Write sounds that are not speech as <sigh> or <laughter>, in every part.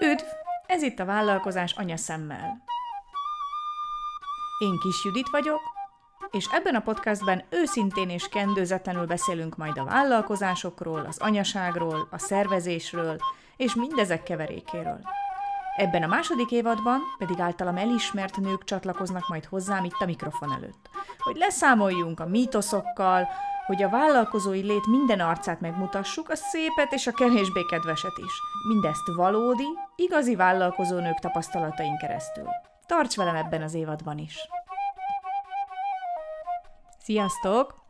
Üdv! Ez itt a vállalkozás anya szemmel. Én Kis Judit vagyok, és ebben a podcastben őszintén és kendőzetlenül beszélünk majd a vállalkozásokról, az anyaságról, a szervezésről és mindezek keverékéről. Ebben a második évadban pedig általam elismert nők csatlakoznak majd hozzám itt a mikrofon előtt, hogy leszámoljunk a mítoszokkal, hogy a vállalkozói lét minden arcát megmutassuk, a szépet és a kevésbé kedveset is. Mindezt valódi, igazi vállalkozónők tapasztalatain keresztül. Tarts velem ebben az évadban is! Sziasztok!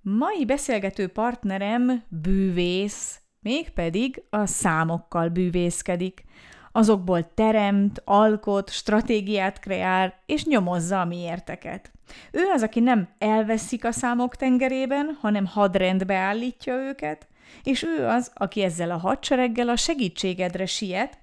Mai beszélgető partnerem bűvész, mégpedig a számokkal bűvészkedik. Azokból teremt, alkot, stratégiát kreál, és nyomozza a miérteket. Ő az, aki nem elveszik a számok tengerében, hanem hadrendbe állítja őket, és ő az, aki ezzel a hadsereggel a segítségedre siet,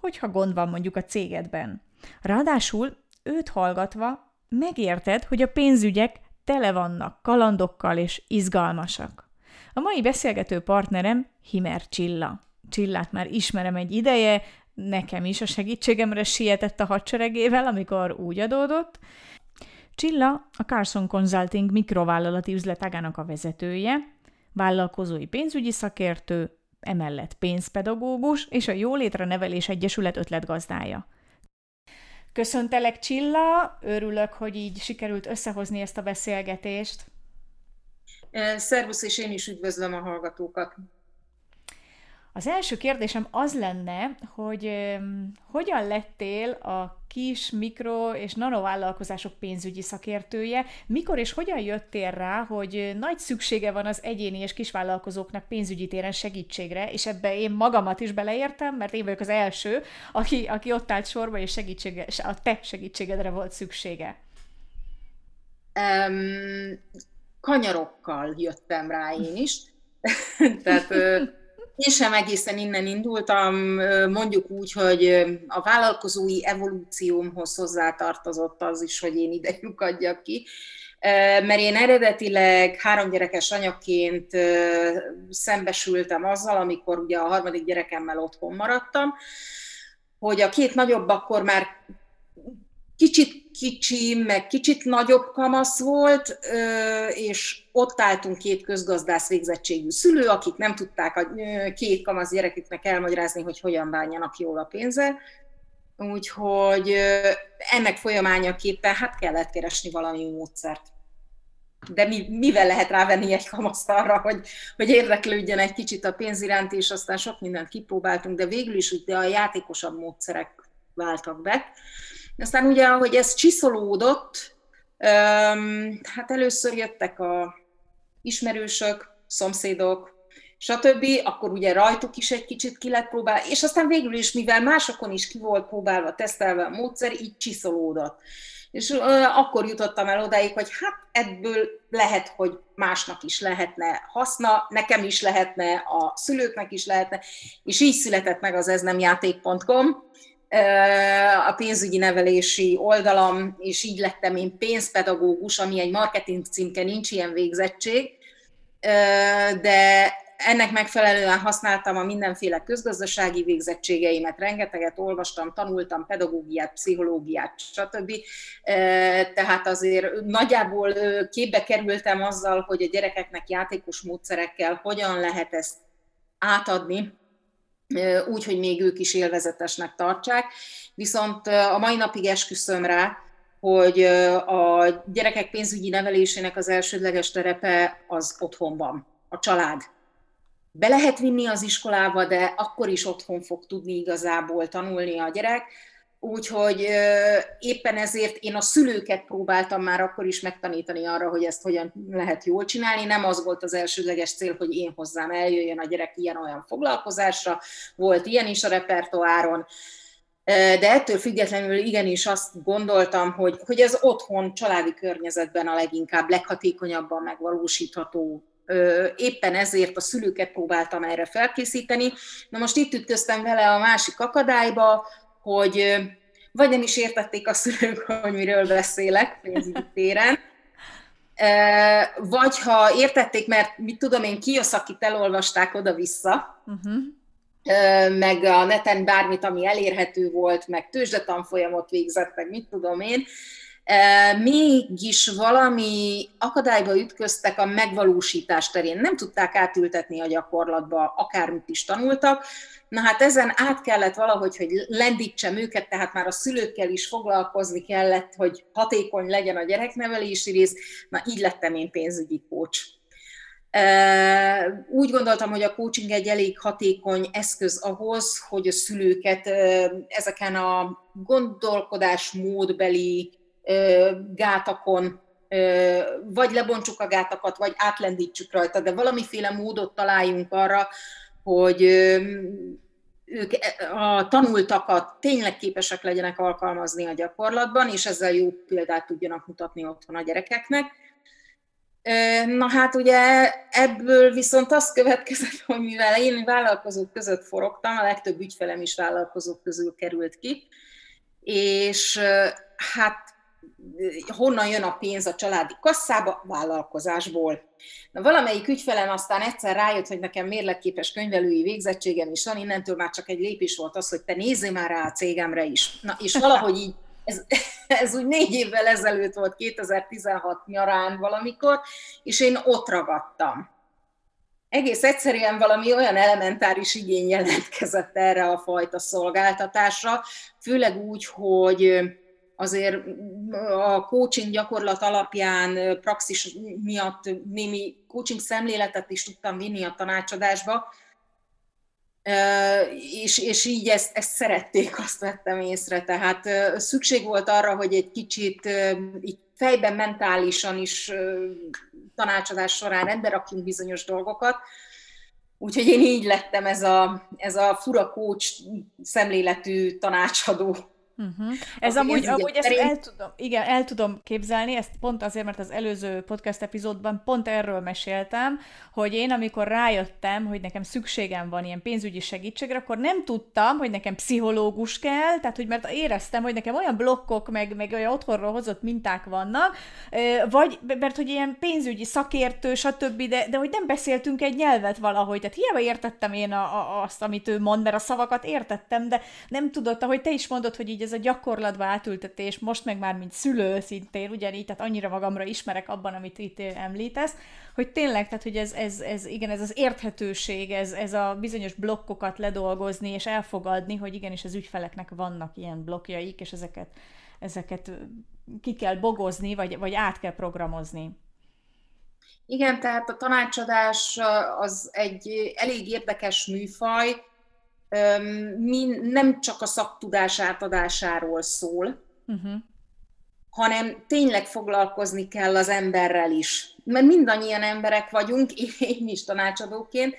hogyha gond van mondjuk a cégedben. Ráadásul őt hallgatva megérted, hogy a pénzügyek tele vannak kalandokkal és izgalmasak. A mai beszélgető partnerem Himer Csilla. Csillát már ismerem egy ideje, nekem is a segítségemre sietett a hadseregével, amikor úgy adódott. Csilla a Carson Consulting mikrovállalati üzletágának a vezetője, vállalkozói pénzügyi szakértő, emellett pénzpedagógus és a Jólétre Nevelés Egyesület ötletgazdája. Köszöntelek Csilla, örülök, hogy így sikerült összehozni ezt a beszélgetést. Szervusz, és én is üdvözlöm a hallgatókat. Az első kérdésem az lenne, hogy hogyan lettél a kis, mikro és nanovállalkozások pénzügyi szakértője, mikor és hogyan jöttél rá, hogy nagy szüksége van az egyéni és kisvállalkozóknak pénzügyi téren segítségre, és ebbe én magamat is beleértem, mert én vagyok az első, aki, aki ott állt sorba, és segítsége, a te segítségedre volt szüksége. Um, kanyarokkal jöttem rá én is. <laughs> Tehát én sem egészen innen indultam, mondjuk úgy, hogy a vállalkozói evolúciómhoz hozzátartozott az is, hogy én ide <laughs> lyukadjak ki, mert én eredetileg három gyerekes anyaként szembesültem azzal, amikor ugye a harmadik gyerekemmel otthon maradtam, hogy a két nagyobb akkor már kicsit kicsi, meg kicsit nagyobb kamasz volt, és ott álltunk két közgazdász végzettségű szülő, akik nem tudták a két kamasz gyereküknek elmagyarázni, hogy hogyan bánjanak jól a pénzzel. Úgyhogy ennek folyamányaképpen hát kellett keresni valami módszert. De mi, mivel lehet rávenni egy kamaszt arra, hogy, hogy érdeklődjen egy kicsit a pénz iránt, és aztán sok mindent kipróbáltunk, de végül is ugye a játékosabb módszerek váltak be. Aztán ugye, ahogy ez csiszolódott, hát először jöttek a ismerősök, szomszédok, stb., akkor ugye rajtuk is egy kicsit ki lett próbálva, és aztán végül is, mivel másokon is ki volt próbálva, tesztelve a módszer, így csiszolódott. És akkor jutottam el odáig, hogy hát ebből lehet, hogy másnak is lehetne haszna, nekem is lehetne, a szülőknek is lehetne, és így született meg az ez nem játék.com, a pénzügyi nevelési oldalam, és így lettem én pénzpedagógus, ami egy marketing címke, nincs ilyen végzettség, de ennek megfelelően használtam a mindenféle közgazdasági végzettségeimet, rengeteget olvastam, tanultam pedagógiát, pszichológiát, stb. Tehát azért nagyjából képbe kerültem azzal, hogy a gyerekeknek játékos módszerekkel hogyan lehet ezt átadni, úgy, hogy még ők is élvezetesnek tartsák. Viszont a mai napig esküszöm rá, hogy a gyerekek pénzügyi nevelésének az elsődleges terepe az otthonban, a család. Be lehet vinni az iskolába, de akkor is otthon fog tudni igazából tanulni a gyerek, Úgyhogy éppen ezért én a szülőket próbáltam már akkor is megtanítani arra, hogy ezt hogyan lehet jól csinálni. Nem az volt az elsődleges cél, hogy én hozzám eljöjjön a gyerek ilyen-olyan foglalkozásra, volt ilyen is a repertoáron, de ettől függetlenül igenis azt gondoltam, hogy, hogy ez otthon, családi környezetben a leginkább, leghatékonyabban megvalósítható éppen ezért a szülőket próbáltam erre felkészíteni. Na most itt ütköztem vele a másik akadályba, hogy vagy nem is értették a szülők, <laughs> hogy miről beszélek pénzügyi téren, vagy ha értették, mert mit tudom én, kioszt, akit elolvasták oda-vissza, uh-huh. meg a neten bármit, ami elérhető volt, meg tőzsdetanfolyamot végzett, meg mit tudom én, mégis valami akadályba ütköztek a megvalósítás terén. Nem tudták átültetni a gyakorlatba, akármit is tanultak. Na hát ezen át kellett valahogy, hogy lendítsem őket, tehát már a szülőkkel is foglalkozni kellett, hogy hatékony legyen a gyereknevelési rész. Na így lettem én pénzügyi kócs. Úgy gondoltam, hogy a coaching egy elég hatékony eszköz ahhoz, hogy a szülőket ezeken a gondolkodásmódbeli gátakon vagy lebontsuk a gátakat, vagy átlendítsük rajta, de valamiféle módot találjunk arra, hogy ők e, a tanultakat tényleg képesek legyenek alkalmazni a gyakorlatban, és ezzel jó példát tudjanak mutatni otthon a gyerekeknek. Na hát ugye ebből viszont azt következett, hogy mivel én vállalkozók között forogtam, a legtöbb ügyfelem is vállalkozók közül került ki, és hát honnan jön a pénz a családi kasszába? Vállalkozásból. Na, valamelyik ügyfelem aztán egyszer rájött, hogy nekem mérlegképes könyvelői végzettségem is van, innentől már csak egy lépés volt az, hogy te nézzél már rá a cégemre is. Na, és valahogy így, ez, <laughs> ez úgy négy évvel ezelőtt volt, 2016 nyarán valamikor, és én ott ragadtam. Egész egyszerűen valami olyan elementáris igény jelentkezett erre a fajta szolgáltatásra, főleg úgy, hogy azért a coaching gyakorlat alapján, praxis miatt némi coaching szemléletet is tudtam vinni a tanácsadásba, és, és így ezt, ezt szerették, <laughs> azt vettem észre. Tehát szükség volt arra, hogy egy kicsit így fejben, mentálisan is tanácsadás során rendbe rakjunk bizonyos dolgokat. Úgyhogy én így lettem ez a, ez a fura coach szemléletű tanácsadó Uh-huh. Ez amúgy, amúgy ezt el tudom, igen, el tudom képzelni, ezt pont azért, mert az előző podcast epizódban pont erről meséltem, hogy én amikor rájöttem, hogy nekem szükségem van ilyen pénzügyi segítségre, akkor nem tudtam, hogy nekem pszichológus kell, tehát hogy mert éreztem, hogy nekem olyan blokkok, meg, meg olyan otthonról hozott minták vannak, vagy mert hogy ilyen pénzügyi szakértő, stb., de, de hogy nem beszéltünk egy nyelvet valahogy, tehát hiába értettem én a, a, azt, amit ő mond, mert a szavakat értettem, de nem tudott, ahogy te is mondod, hogy így ez a gyakorlatba átültetés, most meg már mint szülő szintén ugyanígy, tehát annyira magamra ismerek abban, amit itt említesz, hogy tényleg, tehát hogy ez, ez, ez igen, ez az érthetőség, ez, ez a bizonyos blokkokat ledolgozni és elfogadni, hogy igenis az ügyfeleknek vannak ilyen blokkjaik, és ezeket, ezeket ki kell bogozni, vagy, vagy át kell programozni. Igen, tehát a tanácsadás az egy elég érdekes műfaj, nem csak a szaktudás átadásáról szól, uh-huh. hanem tényleg foglalkozni kell az emberrel is. Mert mindannyian emberek vagyunk, <laughs> én is tanácsadóként,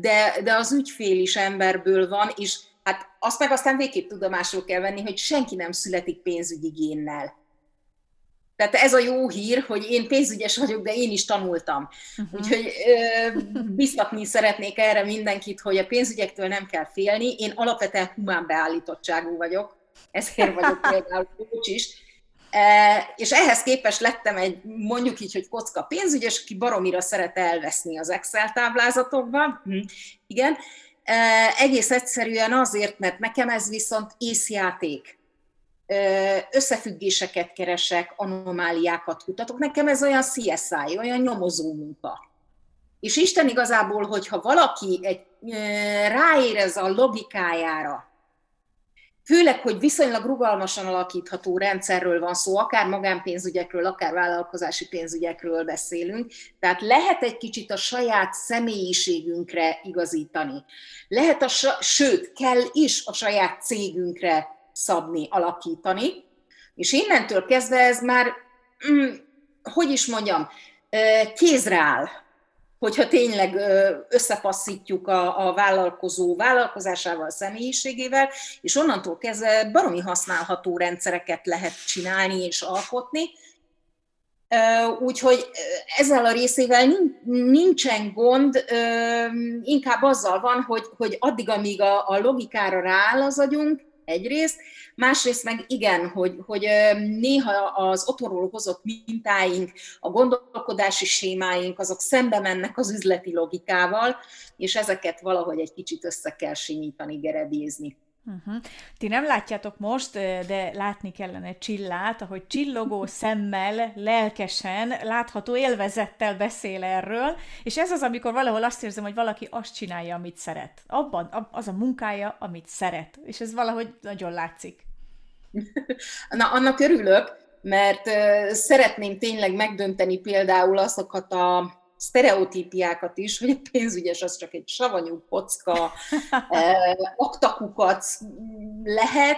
de, de az ügyfél is emberből van, és hát azt meg aztán végképp tudomásul kell venni, hogy senki nem születik pénzügyi génnel. Tehát ez a jó hír, hogy én pénzügyes vagyok, de én is tanultam. Uh-huh. Úgyhogy ö, biztatni szeretnék erre mindenkit, hogy a pénzügyektől nem kell félni. Én alapvetően humán beállítottságú vagyok, ezért vagyok <laughs> például coach is. E, és ehhez képest lettem egy, mondjuk így, hogy kocka pénzügyes, aki baromira szeret elveszni az Excel táblázatokban. Hm. Igen. E, egész egyszerűen azért, mert nekem ez viszont észjáték összefüggéseket keresek, anomáliákat kutatok. Nekem ez olyan CSI, olyan nyomozó munka. És Isten igazából, hogyha valaki egy, ráérez a logikájára, főleg, hogy viszonylag rugalmasan alakítható rendszerről van szó, akár magánpénzügyekről, akár vállalkozási pénzügyekről beszélünk, tehát lehet egy kicsit a saját személyiségünkre igazítani. Lehet a, sőt, kell is a saját cégünkre szabni, alakítani, és innentől kezdve ez már, mm, hogy is mondjam, kézre áll, hogyha tényleg összepasszítjuk a, a vállalkozó vállalkozásával, személyiségével, és onnantól kezdve baromi használható rendszereket lehet csinálni és alkotni, Úgyhogy ezzel a részével nincsen gond, inkább azzal van, hogy, hogy addig, amíg a, a logikára rááll az agyunk, egyrészt, másrészt meg igen, hogy, hogy néha az otthonról hozott mintáink, a gondolkodási sémáink, azok szembe mennek az üzleti logikával, és ezeket valahogy egy kicsit össze kell simítani, gerebézni. Uh-huh. Ti nem látjátok most, de látni kellene Csillát, ahogy csillogó <laughs> szemmel, lelkesen, látható élvezettel beszél erről, és ez az, amikor valahol azt érzem, hogy valaki azt csinálja, amit szeret. Abban az a munkája, amit szeret, és ez valahogy nagyon látszik. <laughs> Na, annak örülök, mert szeretném tényleg megdönteni például azokat a sztereotípiákat is, hogy a pénzügyes az csak egy savanyú kocka, aktakukac lehet.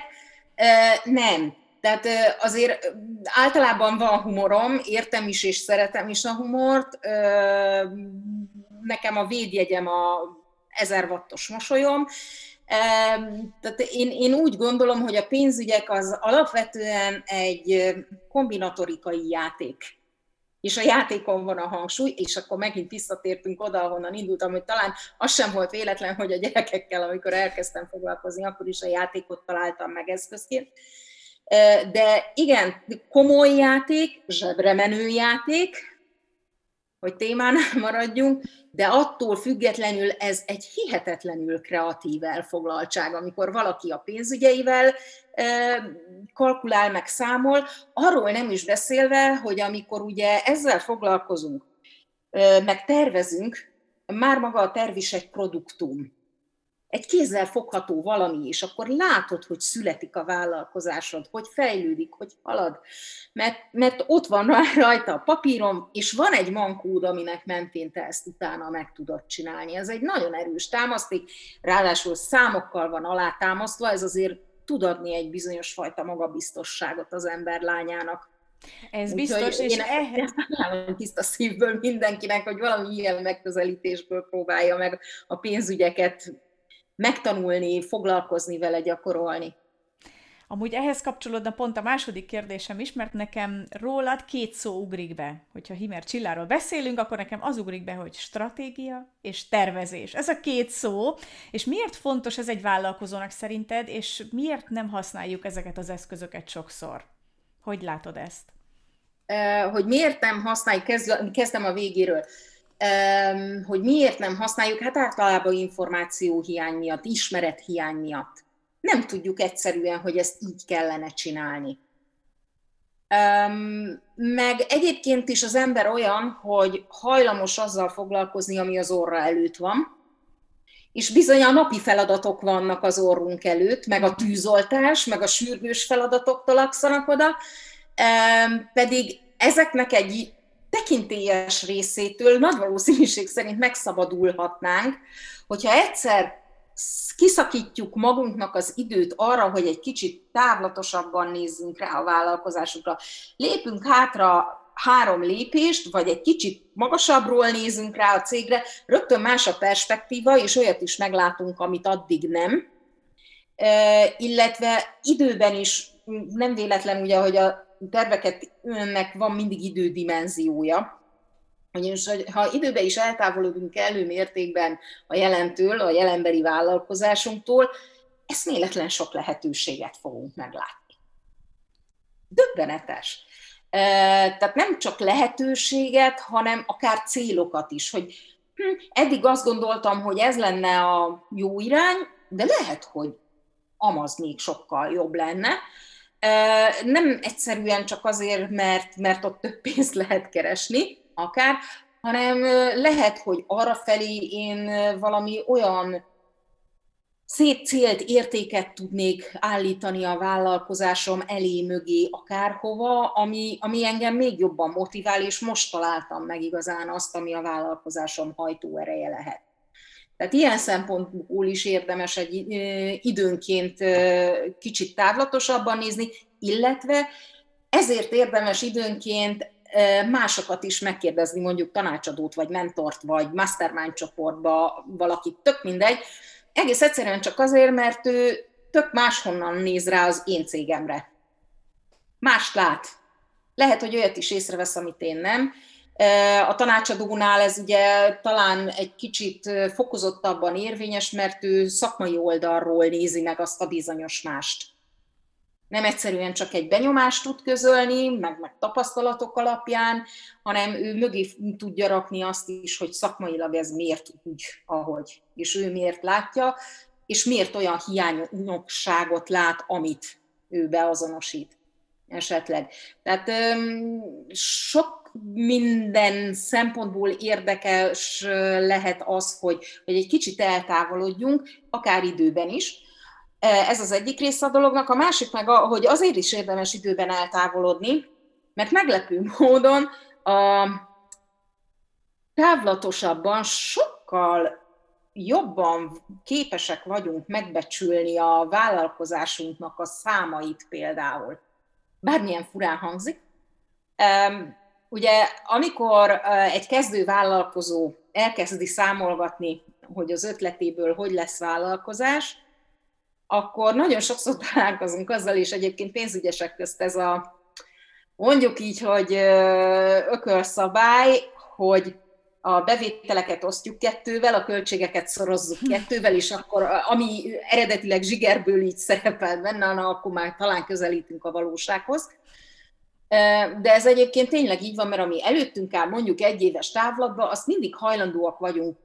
Nem. Tehát azért általában van humorom, értem is és szeretem is a humort. Nekem a védjegyem a 1000 wattos mosolyom. Tehát én, én úgy gondolom, hogy a pénzügyek az alapvetően egy kombinatorikai játék és a játékon van a hangsúly, és akkor megint visszatértünk oda, ahonnan indultam, hogy talán az sem volt véletlen, hogy a gyerekekkel, amikor elkezdtem foglalkozni, akkor is a játékot találtam meg eszközként. De igen, komoly játék, zsebre játék, hogy témánál <laughs> maradjunk, de attól függetlenül ez egy hihetetlenül kreatív elfoglaltság, amikor valaki a pénzügyeivel kalkulál, meg számol, arról nem is beszélve, hogy amikor ugye ezzel foglalkozunk, meg tervezünk, már maga a terv is egy produktum egy kézzel fogható valami, és akkor látod, hogy születik a vállalkozásod, hogy fejlődik, hogy halad, mert, mert ott van rajta a papírom, és van egy mankód, aminek mentén te ezt utána meg tudod csinálni. Ez egy nagyon erős támaszték, ráadásul számokkal van alátámasztva, ez azért tud adni egy bizonyos fajta magabiztosságot az ember lányának. Ez Úgy, biztos, és én ehhez... Ezt tiszta szívből mindenkinek, hogy valami ilyen megközelítésből próbálja meg a pénzügyeket megtanulni, foglalkozni vele, gyakorolni. Amúgy ehhez kapcsolódna pont a második kérdésem is, mert nekem rólad két szó ugrik be. Hogyha Himer Csilláról beszélünk, akkor nekem az ugrik be, hogy stratégia és tervezés. Ez a két szó, és miért fontos ez egy vállalkozónak szerinted, és miért nem használjuk ezeket az eszközöket sokszor? Hogy látod ezt? Hogy miért nem használjuk, kezdem a végéről hogy miért nem használjuk, hát általában információ hiány miatt, ismeret hiány miatt. Nem tudjuk egyszerűen, hogy ezt így kellene csinálni. Meg egyébként is az ember olyan, hogy hajlamos azzal foglalkozni, ami az orra előtt van, és bizony a napi feladatok vannak az orrunk előtt, meg a tűzoltás, meg a sürgős feladatok talakszanak oda, pedig ezeknek egy tekintélyes részétől nagy valószínűség szerint megszabadulhatnánk, hogyha egyszer kiszakítjuk magunknak az időt arra, hogy egy kicsit távlatosabban nézzünk rá a vállalkozásukra, lépünk hátra három lépést, vagy egy kicsit magasabbról nézünk rá a cégre, rögtön más a perspektíva, és olyat is meglátunk, amit addig nem. Illetve időben is nem véletlen ugye, hogy a terveket önnek van mindig idődimenziója, ugyanis ha időben is eltávolodunk elő mértékben a jelentől, a jelenbeli vállalkozásunktól, eszméletlen sok lehetőséget fogunk meglátni. Döbbenetes. Tehát nem csak lehetőséget, hanem akár célokat is, hogy hm, eddig azt gondoltam, hogy ez lenne a jó irány, de lehet, hogy amaz még sokkal jobb lenne. Nem egyszerűen csak azért, mert, mert ott több pénzt lehet keresni, akár, hanem lehet, hogy arra felé én valami olyan szép célt, értéket tudnék állítani a vállalkozásom elé, mögé, akárhova, ami, ami engem még jobban motivál, és most találtam meg igazán azt, ami a vállalkozásom hajtóereje lehet. Tehát ilyen szempontból is érdemes egy időnként kicsit távlatosabban nézni, illetve ezért érdemes időnként másokat is megkérdezni, mondjuk tanácsadót, vagy mentort, vagy mastermind csoportba valakit, tök mindegy. Egész egyszerűen csak azért, mert ő tök máshonnan néz rá az én cégemre. Mást lát. Lehet, hogy olyat is észrevesz, amit én nem, A tanácsadónál ez ugye talán egy kicsit fokozottabban érvényes, mert ő szakmai oldalról nézi meg azt a bizonyos mást. Nem egyszerűen csak egy benyomást tud közölni, meg, meg tapasztalatok alapján, hanem ő mögé tudja rakni azt is, hogy szakmailag ez miért úgy, ahogy, és ő miért látja, és miért olyan hiányosságot lát, amit ő beazonosít esetleg. Tehát sok minden szempontból érdekes lehet az, hogy, hogy egy kicsit eltávolodjunk, akár időben is. Ez az egyik része a dolognak. A másik meg, hogy azért is érdemes időben eltávolodni, mert meglepő <laughs> módon a távlatosabban sokkal jobban képesek vagyunk megbecsülni a vállalkozásunknak a számait például. Bármilyen furán hangzik. Ugye, amikor egy kezdő vállalkozó elkezdi számolgatni, hogy az ötletéből hogy lesz vállalkozás, akkor nagyon sokszor <laughs> találkozunk azzal, és egyébként pénzügyesek közt ez a, mondjuk így, hogy ökölszabály, hogy a bevételeket osztjuk kettővel, a költségeket szorozzuk kettővel, és akkor ami eredetileg zsigerből így szerepel benne, na, akkor már talán közelítünk a valósághoz. De ez egyébként tényleg így van, mert ami előttünk áll mondjuk egy éves távlatban, azt mindig hajlandóak vagyunk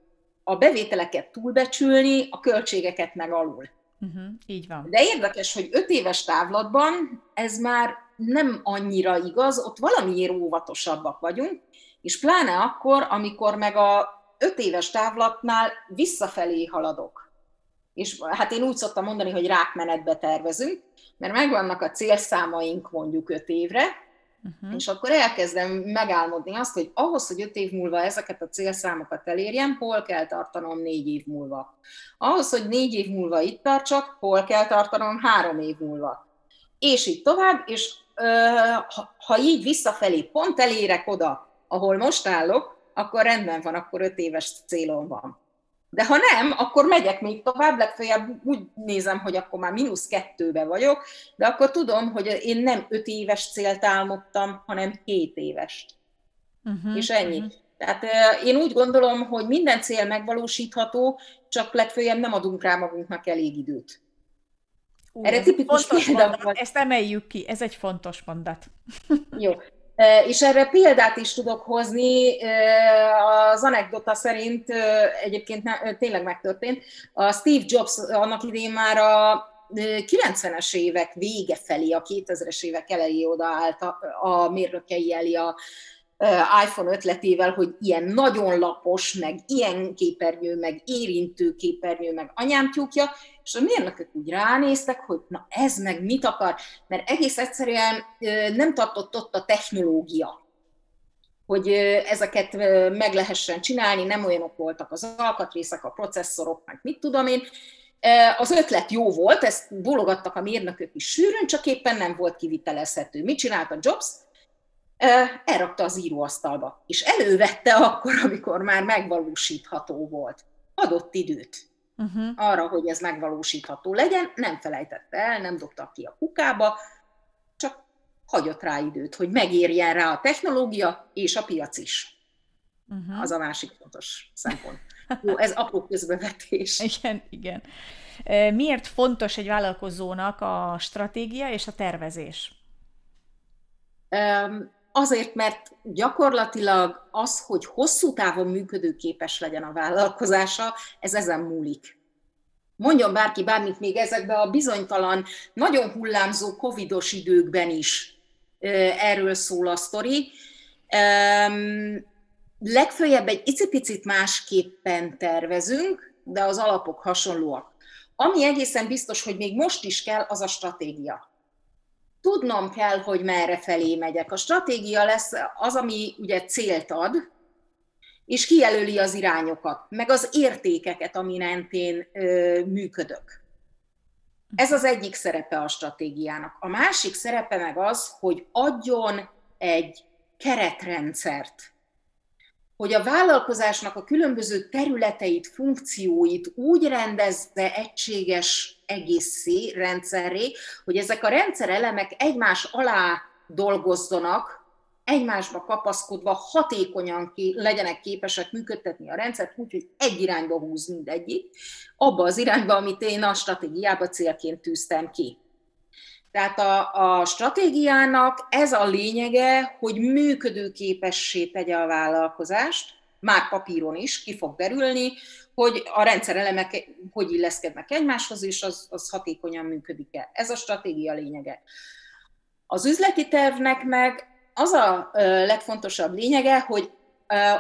a bevételeket túlbecsülni, a költségeket meg alul. Uh-huh, így van. De érdekes, hogy öt éves távlatban ez már nem annyira igaz, ott valamiért óvatosabbak vagyunk, és pláne akkor, amikor meg a öt éves távlatnál visszafelé haladok. És hát én úgy szoktam mondani, hogy rákmenetbe tervezünk, mert megvannak a célszámaink mondjuk öt évre, Uh-huh. És akkor elkezdem megálmodni azt, hogy ahhoz, hogy öt év múlva ezeket a célszámokat elérjem, hol kell tartanom négy év múlva. Ahhoz, hogy négy év múlva itt tartsak, hol kell tartanom három év múlva. És így tovább, és ö, ha, ha így visszafelé pont elérek oda, ahol most állok, akkor rendben van, akkor öt éves célom van. De ha nem, akkor megyek még tovább, legfeljebb úgy nézem, hogy akkor már mínusz kettőbe vagyok, de akkor tudom, hogy én nem öt éves célt álmodtam, hanem két éves. Uh-huh, És ennyi. Uh-huh. Tehát én úgy gondolom, hogy minden cél megvalósítható, csak legfeljebb nem adunk rá magunknak elég időt. Ú, Erre tipikus példa volt. Ezt emeljük ki, ez egy fontos mondat. Jó. És erre példát is tudok hozni, az anekdota szerint egyébként tényleg megtörtént. A Steve Jobs annak idén már a 90-es évek vége felé, a 2000-es évek elejé odaállt a, a mérnökei elé a iPhone ötletével, hogy ilyen nagyon lapos, meg ilyen képernyő, meg érintő képernyő, meg anyámtyúkja, és a mérnökök úgy ránéztek, hogy na ez meg mit akar, mert egész egyszerűen nem tartott ott a technológia, hogy ezeket meg lehessen csinálni, nem olyanok voltak az alkatrészek, a processzorok, meg mit tudom én. Az ötlet jó volt, ezt bologattak a mérnökök is sűrűn, csak éppen nem volt kivitelezhető. Mit csinált a Jobs? elrakta az íróasztalba, és elővette akkor, amikor már megvalósítható volt. Adott időt uh-huh. arra, hogy ez megvalósítható legyen, nem felejtette el, nem dobta ki a kukába, csak hagyott rá időt, hogy megérjen rá a technológia és a piac is. Uh-huh. Az a másik fontos szempont. Jó, ez apró közbevetés. <laughs> Igen, igen. Miért fontos egy vállalkozónak a stratégia és a tervezés? Azért, mert gyakorlatilag az, hogy hosszú távon működőképes legyen a vállalkozása, ez ezen múlik. Mondjon bárki bármit még ezekben a bizonytalan, nagyon hullámzó covidos időkben is erről szól a sztori. Legfőjebb egy icipicit másképpen tervezünk, de az alapok hasonlóak. Ami egészen biztos, hogy még most is kell, az a stratégia tudnom kell, hogy merre felé megyek. A stratégia lesz az, ami ugye célt ad, és kijelöli az irányokat, meg az értékeket, ami mentén ö, működök. Ez az egyik szerepe a stratégiának. A másik szerepe meg az, hogy adjon egy keretrendszert hogy a vállalkozásnak a különböző területeit, funkcióit úgy rendezze egységes egészé, rendszerré, hogy ezek a rendszerelemek egymás alá dolgozzanak, egymásba kapaszkodva hatékonyan ki, legyenek képesek működtetni a rendszert, úgyhogy egy irányba húz mindegyik, abba az irányba, amit én a stratégiába célként tűztem ki. Tehát a, a stratégiának ez a lényege, hogy működőképessé tegye a vállalkozást, már papíron is ki fog derülni, hogy a rendszerelemek hogy illeszkednek egymáshoz, és az, az hatékonyan működik-e. Ez a stratégia lényege. Az üzleti tervnek meg az a legfontosabb lényege, hogy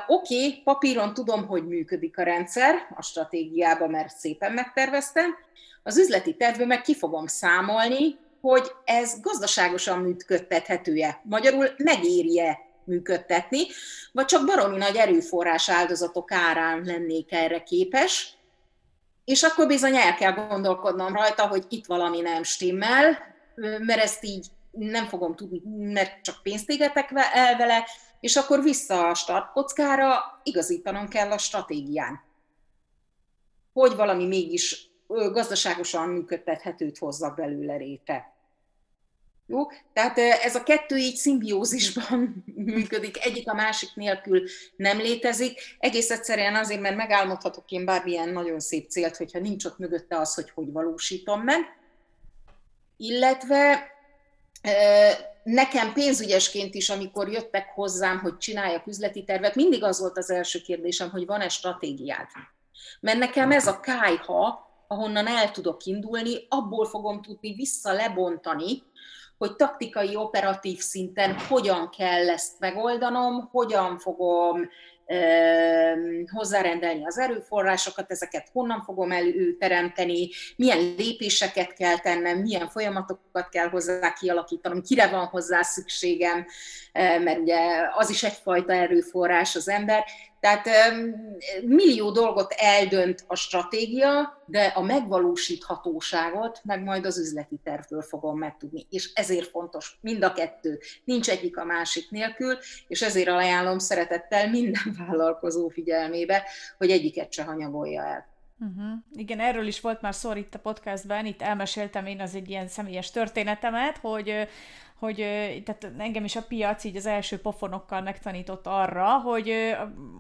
oké, okay, papíron tudom, hogy működik a rendszer, a stratégiában, mert szépen megterveztem, az üzleti tervből meg ki fogom számolni, hogy ez gazdaságosan működtethető-e, magyarul megéri-e működtetni, vagy csak baromi nagy erőforrás áldozatok árán lennék erre képes, és akkor bizony el kell gondolkodnom rajta, hogy itt valami nem stimmel, mert ezt így nem fogom tudni, mert csak pénzt égetek el vele, és akkor vissza a startkockára igazítanom kell a stratégián. Hogy valami mégis gazdaságosan működtethetőt hozzak belőle réte. Jó? Tehát ez a kettő így szimbiózisban <laughs> működik, egyik a másik nélkül nem létezik. Egész egyszerűen azért, mert megálmodhatok én bármilyen nagyon szép célt, hogyha nincs ott mögötte az, hogy hogy valósítom meg. Illetve nekem pénzügyesként is, amikor jöttek hozzám, hogy csináljak üzleti tervet, mindig az volt az első kérdésem, hogy van-e stratégiád. Mert nekem ez a kájha, ahonnan el tudok indulni, abból fogom tudni vissza lebontani, hogy taktikai, operatív szinten hogyan kell ezt megoldanom, hogyan fogom hozzárendelni az erőforrásokat, ezeket honnan fogom előteremteni, milyen lépéseket kell tennem, milyen folyamatokat kell hozzá kialakítanom, kire van hozzá szükségem, mert ugye az is egyfajta erőforrás az ember. Tehát millió dolgot eldönt a stratégia, de a megvalósíthatóságot meg majd az üzleti tervből fogom megtudni. És ezért fontos mind a kettő. Nincs egyik a másik nélkül, és ezért ajánlom szeretettel minden <laughs> vállalkozó figyelmébe, hogy egyiket se hanyagolja el. Uh-huh. Igen, erről is volt már szó itt a podcastben, itt elmeséltem én az egy ilyen személyes történetemet, hogy hogy tehát engem is a piac így az első pofonokkal megtanított arra, hogy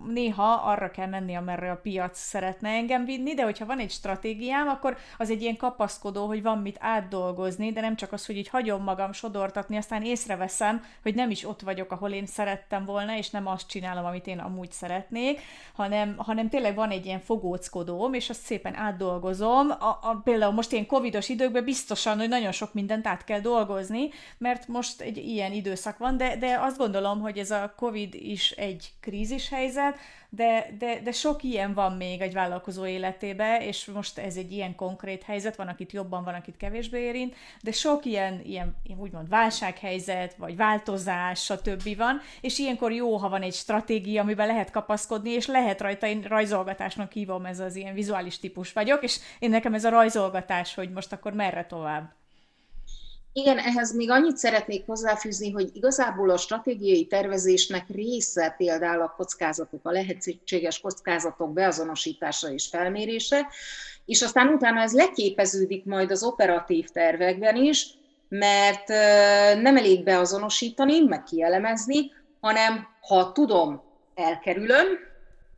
néha arra kell menni, amerre a piac szeretne engem vinni, de hogyha van egy stratégiám, akkor az egy ilyen kapaszkodó, hogy van mit átdolgozni, de nem csak az, hogy így hagyom magam sodortatni, aztán észreveszem, hogy nem is ott vagyok, ahol én szerettem volna, és nem azt csinálom, amit én amúgy szeretnék, hanem, hanem tényleg van egy ilyen fogóckodóm, és azt szépen átdolgozom. A, a, például most ilyen covidos időkben biztosan, hogy nagyon sok mindent át kell dolgozni, mert most egy ilyen időszak van, de, de azt gondolom, hogy ez a COVID is egy krízis helyzet, de, de, de sok ilyen van még egy vállalkozó életébe, és most ez egy ilyen konkrét helyzet, van, akit jobban, van, akit kevésbé érint, de sok ilyen, ilyen úgymond válsághelyzet, vagy változás, stb. van, és ilyenkor jó, ha van egy stratégia, amiben lehet kapaszkodni, és lehet rajta, én rajzolgatásnak hívom, ez az ilyen vizuális típus vagyok, és én nekem ez a rajzolgatás, hogy most akkor merre tovább. Igen, ehhez még annyit szeretnék hozzáfűzni, hogy igazából a stratégiai tervezésnek része például a kockázatok, a lehetséges kockázatok beazonosítása és felmérése, és aztán utána ez leképeződik majd az operatív tervekben is, mert nem elég beazonosítani, meg kielemezni, hanem ha tudom, elkerülöm,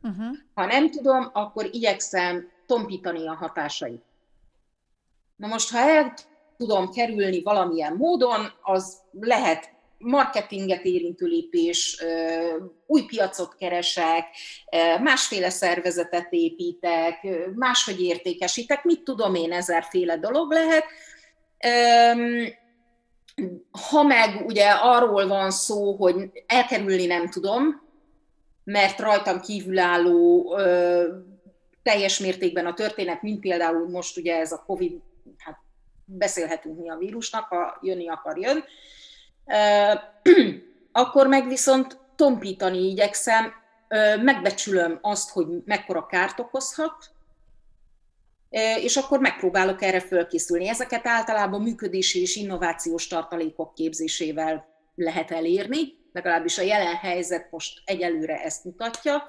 uh-huh. ha nem tudom, akkor igyekszem tompítani a hatásait. Na most, ha el tudom kerülni valamilyen módon, az lehet marketinget érintő lépés, új piacot keresek, másféle szervezetet építek, máshogy értékesítek, mit tudom én, ezerféle dolog lehet. Ha meg ugye arról van szó, hogy elkerülni nem tudom, mert rajtam kívülálló teljes mértékben a történet, mint például most ugye ez a COVID beszélhetünk mi a vírusnak, ha jönni akar, jön. <clears throat> Akkor meg viszont tompítani igyekszem, megbecsülöm azt, hogy mekkora kárt okozhat, és akkor megpróbálok erre fölkészülni. Ezeket általában működési és innovációs tartalékok képzésével lehet elérni, legalábbis a jelen helyzet most egyelőre ezt mutatja.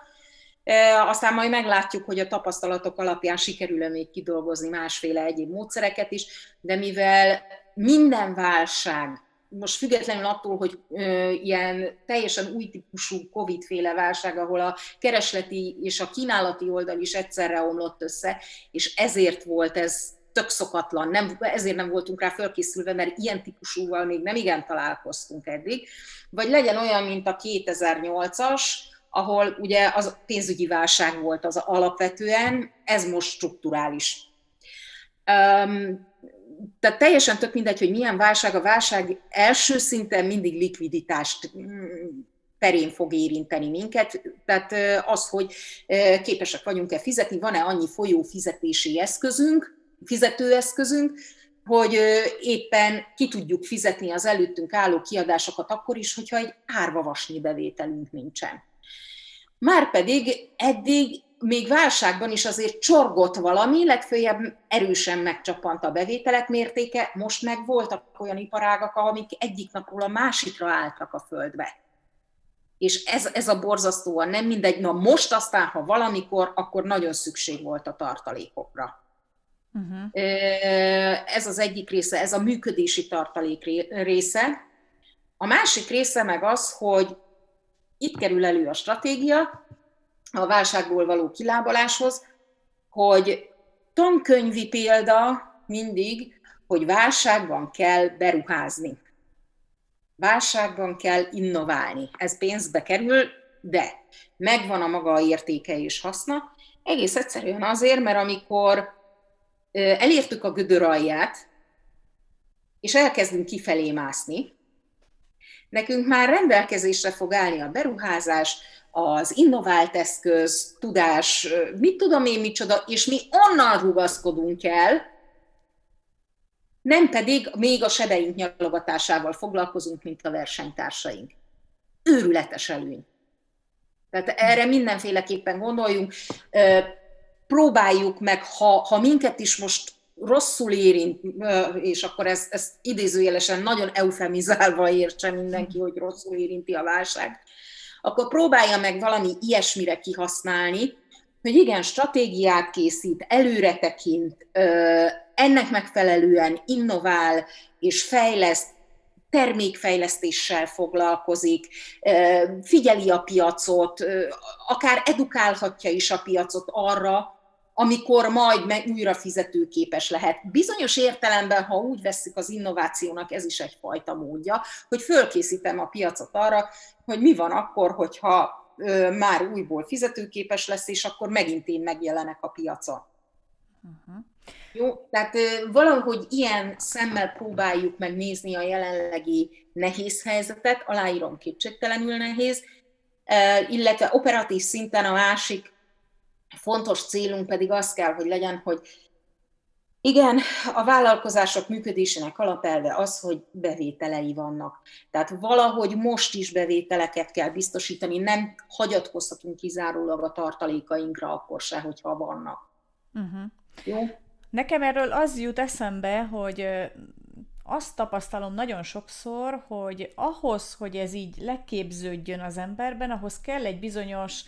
Aztán majd meglátjuk, hogy a tapasztalatok alapján sikerül-e még kidolgozni másféle egyéb módszereket is, de mivel minden válság most függetlenül attól, hogy ö, ilyen teljesen új típusú Covid-féle válság, ahol a keresleti és a kínálati oldal is egyszerre omlott össze, és ezért volt ez tök szokatlan, nem, ezért nem voltunk rá fölkészülve, mert ilyen típusúval még nem igen találkoztunk eddig. Vagy legyen olyan, mint a 2008-as, ahol ugye az pénzügyi válság volt az alapvetően, ez most strukturális. Um, tehát teljesen tök mindegy, hogy milyen válság. A válság első szinten mindig likviditást mm, terén fog érinteni minket. Tehát az, hogy képesek vagyunk-e fizetni, van-e annyi folyó fizetési eszközünk, fizetőeszközünk, hogy éppen ki tudjuk fizetni az előttünk álló kiadásokat akkor is, hogyha egy árvavasnyi bevételünk nincsen. Márpedig eddig még válságban is azért csorgott valami, legfőjebb erősen megcsapant a bevételek mértéke, most meg voltak olyan iparágak, amik egyik napról a másikra álltak a földbe. És ez, ez a borzasztóan nem mindegy. Na most aztán, ha valamikor, akkor nagyon szükség volt a tartalékokra. Uh-huh. Ez az egyik része, ez a működési tartalék része. A másik része meg az, hogy itt kerül elő a stratégia a válságból való kilábaláshoz, hogy tankönyvi példa mindig, hogy válságban kell beruházni. Válságban kell innoválni. Ez pénzbe kerül, de megvan a maga értéke és haszna. Egész egyszerűen azért, mert amikor elértük a gödör alját, és elkezdünk kifelé mászni, nekünk már rendelkezésre fog állni a beruházás, az innovált eszköz, tudás, mit tudom én micsoda, és mi onnan rugaszkodunk el, nem pedig még a sebeink nyalogatásával foglalkozunk, mint a versenytársaink. Őrületes előny. Tehát erre mindenféleképpen gondoljunk próbáljuk meg, ha, ha minket is most rosszul érint, és akkor ezt, ezt idézőjelesen nagyon eufemizálva értse mindenki, hogy rosszul érinti a válság, akkor próbálja meg valami ilyesmire kihasználni, hogy igen, stratégiát készít, előre tekint, ennek megfelelően innovál és fejleszt, termékfejlesztéssel foglalkozik, figyeli a piacot, akár edukálhatja is a piacot arra, amikor majd meg újra fizetőképes lehet. Bizonyos értelemben, ha úgy vesszük az innovációnak, ez is egyfajta módja, hogy fölkészítem a piacot arra, hogy mi van akkor, hogyha már újból fizetőképes lesz, és akkor megint én megjelenek a piacon. Uh-huh. Jó, tehát valahogy ilyen szemmel próbáljuk megnézni a jelenlegi nehéz helyzetet, aláírom kétségtelenül nehéz, illetve operatív szinten a másik fontos célunk pedig az kell, hogy legyen, hogy igen, a vállalkozások működésének alapelve az, hogy bevételei vannak. Tehát valahogy most is bevételeket kell biztosítani, nem hagyatkozhatunk kizárólag a tartalékainkra akkor se, hogyha vannak. Uh-huh. Jó? Nekem erről az jut eszembe, hogy azt tapasztalom nagyon sokszor, hogy ahhoz, hogy ez így leképződjön az emberben, ahhoz kell egy bizonyos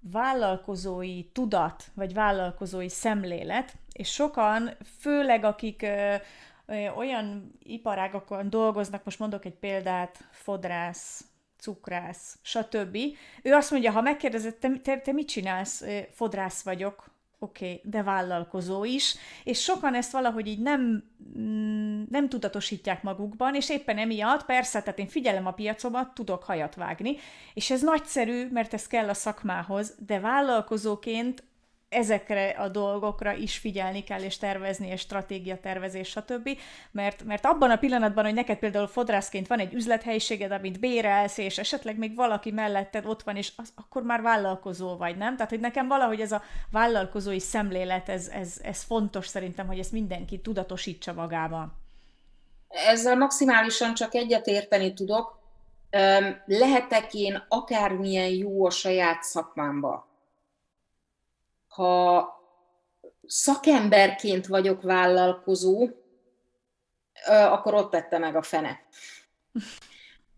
vállalkozói tudat, vagy vállalkozói szemlélet, és sokan, főleg akik olyan iparágakon dolgoznak, most mondok egy példát, fodrász, cukrász, stb. Ő azt mondja, ha megkérdezed, te, te, te mit csinálsz, fodrász vagyok, oké, okay, de vállalkozó is, és sokan ezt valahogy így nem, mm, nem tudatosítják magukban, és éppen emiatt, persze, tehát én figyelem a piacomat, tudok hajat vágni, és ez nagyszerű, mert ez kell a szakmához, de vállalkozóként ezekre a dolgokra is figyelni kell, és tervezni, és stratégia tervezés, stb. Mert, mert abban a pillanatban, hogy neked például fodrászként van egy üzlethelyiséged, amit bérelsz, és esetleg még valaki melletted ott van, és az, akkor már vállalkozó vagy, nem? Tehát, hogy nekem valahogy ez a vállalkozói szemlélet, ez, ez, ez fontos szerintem, hogy ezt mindenki tudatosítsa magában. Ezzel maximálisan csak egyet érteni tudok. Lehetek én akármilyen jó a saját szakmámba, ha szakemberként vagyok vállalkozó, akkor ott tette meg a fene.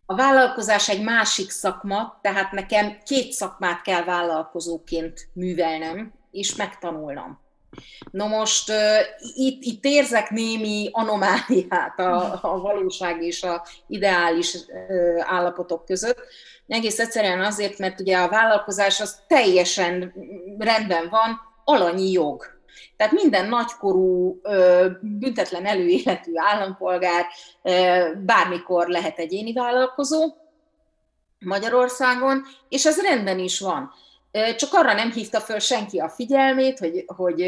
A vállalkozás egy másik szakma, tehát nekem két szakmát kell vállalkozóként művelnem, és megtanulnom. No most uh, itt, itt érzek némi anomáliát a, a valóság és a ideális uh, állapotok között. Egész egyszerűen azért, mert ugye a vállalkozás az teljesen rendben van, alanyi jog. Tehát minden nagykorú, büntetlen előéletű állampolgár bármikor lehet egyéni vállalkozó Magyarországon, és ez rendben is van. Csak arra nem hívta föl senki a figyelmét, hogy, hogy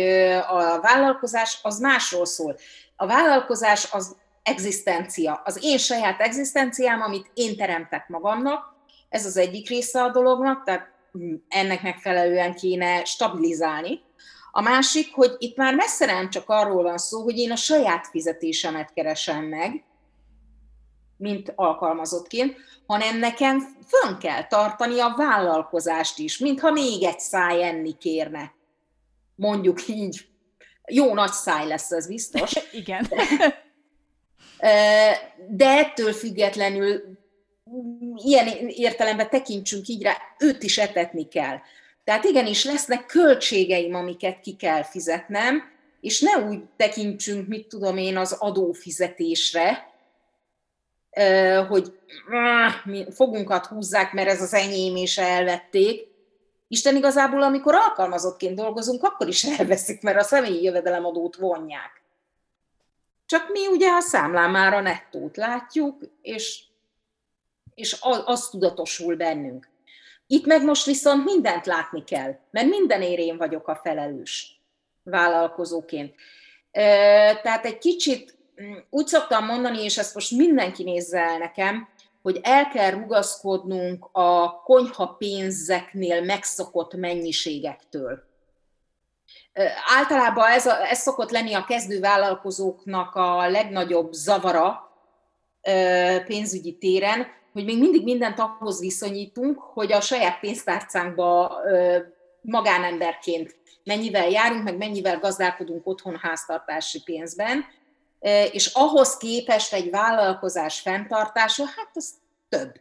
a vállalkozás az másról szól. A vállalkozás az egzisztencia, az én saját egzisztenciám, amit én teremtek magamnak, ez az egyik része a dolognak, tehát ennek megfelelően kéne stabilizálni. A másik, hogy itt már messze nem csak arról van szó, hogy én a saját fizetésemet keresem meg, mint alkalmazottként, hanem nekem fönn kell tartani a vállalkozást is, mintha még egy száj enni kérne. Mondjuk így. Jó nagy száj lesz ez biztos. <laughs> Igen. De ettől függetlenül ilyen értelemben tekintsünk így rá, őt is etetni kell. Tehát igenis lesznek költségeim, amiket ki kell fizetnem, és ne úgy tekintsünk, mit tudom én, az adófizetésre, hogy fogunkat húzzák, mert ez az enyém, és elvették. Isten igazából, amikor alkalmazottként dolgozunk, akkor is elveszik, mert a személyi jövedelemadót vonják. Csak mi ugye a számlán már a nettót látjuk, és, és az, tudatosul bennünk. Itt meg most viszont mindent látni kell, mert minden én vagyok a felelős vállalkozóként. Tehát egy kicsit úgy szoktam mondani, és ezt most mindenki nézze el nekem, hogy el kell rugaszkodnunk a konyha pénzeknél megszokott mennyiségektől. Általában ez, a, ez szokott lenni a kezdő vállalkozóknak a legnagyobb zavara pénzügyi téren, hogy még mindig mindent ahhoz viszonyítunk, hogy a saját pénztárcánkba magánemberként mennyivel járunk, meg mennyivel gazdálkodunk otthon háztartási pénzben, és ahhoz képest egy vállalkozás fenntartása, hát az több.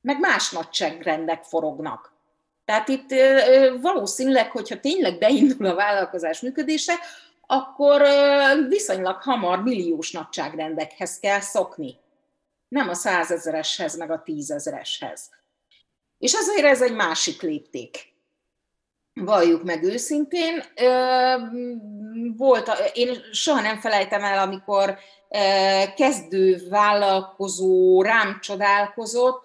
Meg más nagyságrendek forognak. Tehát itt valószínűleg, hogyha tényleg beindul a vállalkozás működése, akkor viszonylag hamar milliós nagyságrendekhez kell szokni nem a százezereshez, meg a tízezereshez. És ezért ez egy másik lépték. Valljuk meg őszintén. Volt, én soha nem felejtem el, amikor kezdő vállalkozó rám csodálkozott,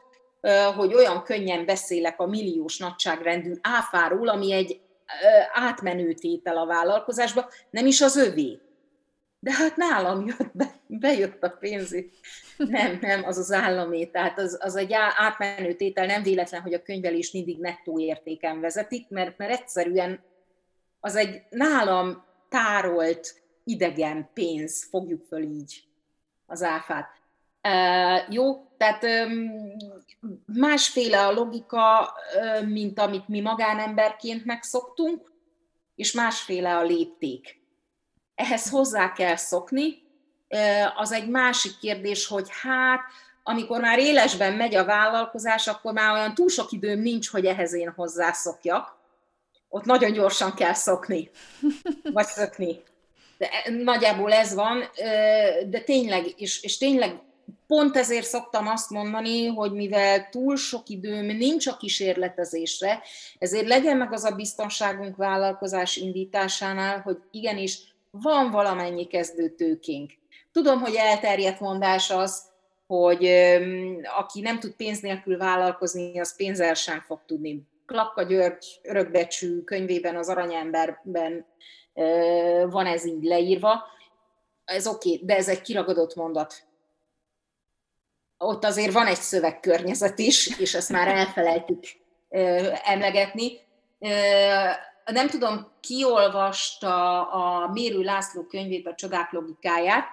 hogy olyan könnyen beszélek a milliós nagyságrendű áfáról, ami egy átmenő tétel a vállalkozásba, nem is az övé de hát nálam jött be, bejött a pénz. <laughs> Nem, nem, az az állami, tehát az, az egy átmenő tétel, nem véletlen, hogy a könyvelés mindig nettó értéken vezetik, mert, mert egyszerűen az egy nálam tárolt idegen pénz, fogjuk föl így az áfát. Uh, jó, tehát másféle a logika, mint amit mi magánemberként megszoktunk, és másféle a lépték ehhez hozzá kell szokni. Az egy másik kérdés, hogy hát, amikor már élesben megy a vállalkozás, akkor már olyan túl sok időm nincs, hogy ehhez én hozzászokjak. Ott nagyon gyorsan kell szokni, vagy szökni. De e, nagyjából ez van, de tényleg, és, és tényleg pont ezért szoktam azt mondani, hogy mivel túl sok időm nincs a kísérletezésre, ezért legyen meg az a biztonságunk vállalkozás indításánál, hogy igenis van valamennyi kezdőtőkénk. Tudom, hogy elterjedt mondás az, hogy aki nem tud pénz nélkül vállalkozni, az pénzzel sem fog tudni. Klapka György örökbecsű könyvében, az Aranyemberben van ez így leírva. Ez oké, okay, de ez egy kiragadott mondat. Ott azért van egy szövegkörnyezet is, és ezt már elfelejtük emlegetni nem tudom, ki olvasta a Mérő László könyvét, a Csodák logikáját,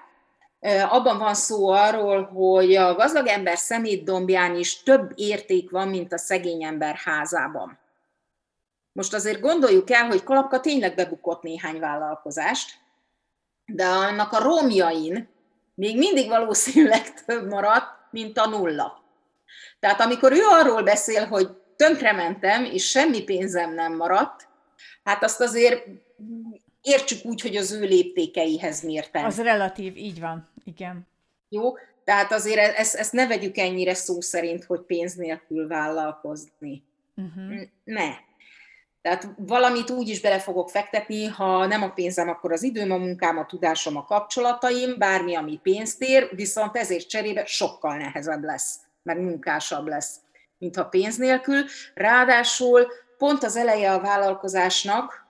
abban van szó arról, hogy a gazdag ember szemétdombján is több érték van, mint a szegény ember házában. Most azért gondoljuk el, hogy Kalapka tényleg bebukott néhány vállalkozást, de annak a romjain még mindig valószínűleg <laughs> több maradt, mint a nulla. Tehát amikor ő arról beszél, hogy tönkrementem, és semmi pénzem nem maradt, hát azt azért értsük úgy, hogy az ő léptékeihez mérten. Az relatív, így van, igen. Jó, tehát azért e-, ezt, ezt ne vegyük ennyire szó szerint, hogy pénz nélkül vállalkozni. Uh-huh. Ne. Tehát valamit úgy is bele fogok fektetni, ha nem a pénzem, akkor az időm, a munkám, a tudásom, a kapcsolataim, bármi, ami pénzt ér, viszont ezért cserébe sokkal nehezebb lesz, meg munkásabb lesz, mint ha pénz nélkül. Ráadásul pont az eleje a vállalkozásnak,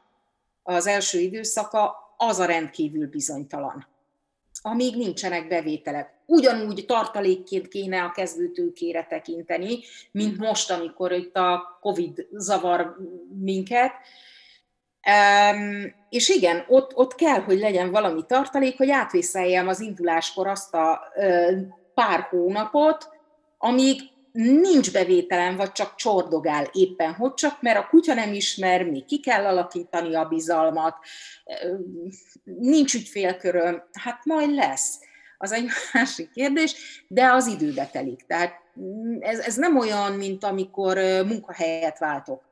az első időszaka, az a rendkívül bizonytalan amíg nincsenek bevételek. Ugyanúgy tartalékként kéne a kezdőtőkére tekinteni, mint most, amikor itt a Covid zavar minket. Um, és igen, ott, ott kell, hogy legyen valami tartalék, hogy átvészeljem az induláskor azt a uh, pár hónapot, amíg nincs bevételem, vagy csak csordogál éppen, hogy csak, mert a kutya nem ismer, még ki kell alakítani a bizalmat, nincs ügyfélköröm, hát majd lesz. Az egy <laughs> másik kérdés, de az időbe telik. Tehát ez, ez nem olyan, mint amikor munkahelyet váltok.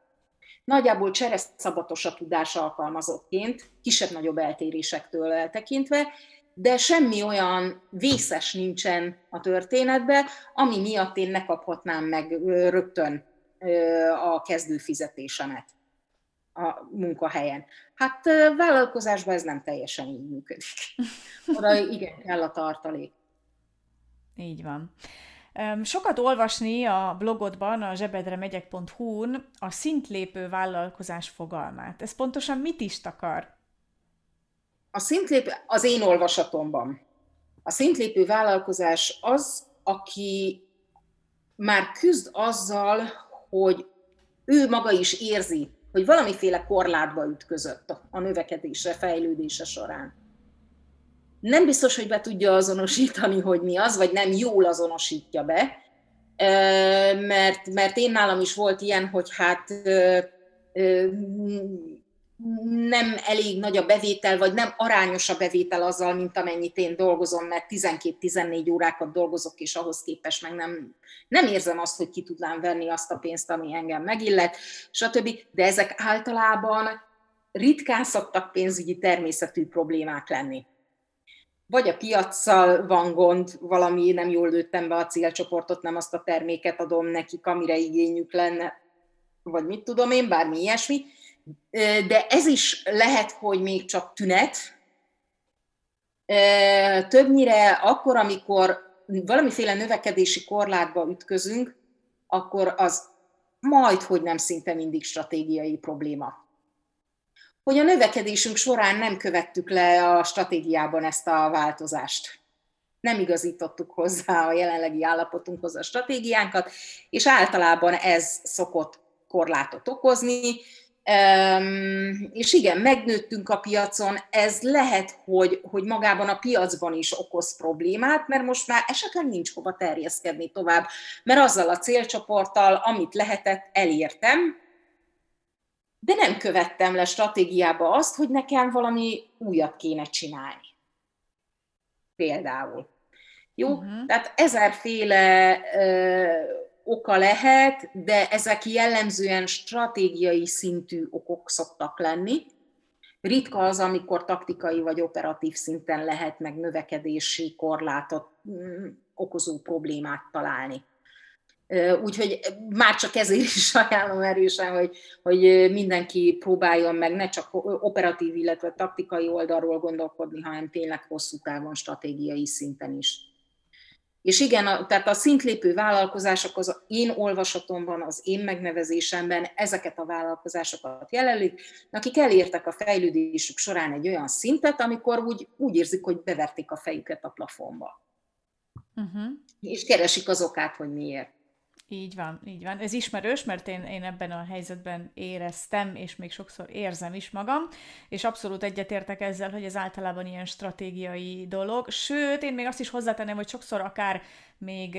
Nagyjából csereszabatos a tudás alkalmazottként, kisebb-nagyobb eltérésektől eltekintve, de semmi olyan vészes nincsen a történetben, ami miatt én ne kaphatnám meg rögtön a kezdő fizetésemet a munkahelyen. Hát vállalkozásban ez nem teljesen így működik. Oda igen, kell a tartalék. Így van. Sokat olvasni a blogodban, a zsebedremegyek.hu-n a szintlépő vállalkozás fogalmát. Ez pontosan mit is takar? A szintlépő, az én olvasatomban, a szintlépő vállalkozás az, aki már küzd azzal, hogy ő maga is érzi, hogy valamiféle korlátba ütközött a növekedése, fejlődése során. Nem biztos, hogy be tudja azonosítani, hogy mi az, vagy nem jól azonosítja be, mert, mert én nálam is volt ilyen, hogy hát nem elég nagy a bevétel, vagy nem arányos a bevétel azzal, mint amennyit én dolgozom, mert 12-14 órákat dolgozok, és ahhoz képest meg nem, nem érzem azt, hogy ki tudnám venni azt a pénzt, ami engem megillet, stb. De ezek általában ritkán szoktak pénzügyi természetű problémák lenni. Vagy a piaccal van gond, valami nem jól lőttem be a célcsoportot, nem azt a terméket adom nekik, amire igényük lenne, vagy mit tudom én, bármi ilyesmi de ez is lehet, hogy még csak tünet. Többnyire akkor, amikor valamiféle növekedési korlátba ütközünk, akkor az majd, hogy nem szinte mindig stratégiai probléma. Hogy a növekedésünk során nem követtük le a stratégiában ezt a változást. Nem igazítottuk hozzá a jelenlegi állapotunkhoz a stratégiánkat, és általában ez szokott korlátot okozni, és igen, megnőttünk a piacon, ez lehet, hogy, hogy magában a piacban is okoz problémát, mert most már esetleg nincs hova terjeszkedni tovább, mert azzal a célcsoporttal, amit lehetett, elértem, de nem követtem le stratégiába azt, hogy nekem valami újat kéne csinálni. Például. Jó? Uh-huh. Tehát ezerféle oka lehet, de ezek jellemzően stratégiai szintű okok szoktak lenni. Ritka az, amikor taktikai vagy operatív szinten lehet meg növekedési korlátot mm, okozó problémát találni. Úgyhogy már csak ezért is ajánlom erősen, hogy, hogy mindenki próbáljon meg ne csak operatív, illetve taktikai oldalról gondolkodni, hanem tényleg hosszú távon stratégiai szinten is. És igen, a, tehát a szintlépő vállalkozások az én olvasatomban, az én megnevezésemben ezeket a vállalkozásokat jelölik, akik elértek a fejlődésük során egy olyan szintet, amikor úgy, úgy érzik, hogy beverték a fejüket a plafonba. Uh-huh. És keresik az okát, hogy miért. Így van, így van. Ez ismerős, mert én, én ebben a helyzetben éreztem, és még sokszor érzem is magam, és abszolút egyetértek ezzel, hogy ez általában ilyen stratégiai dolog. Sőt, én még azt is hozzátenném, hogy sokszor akár még,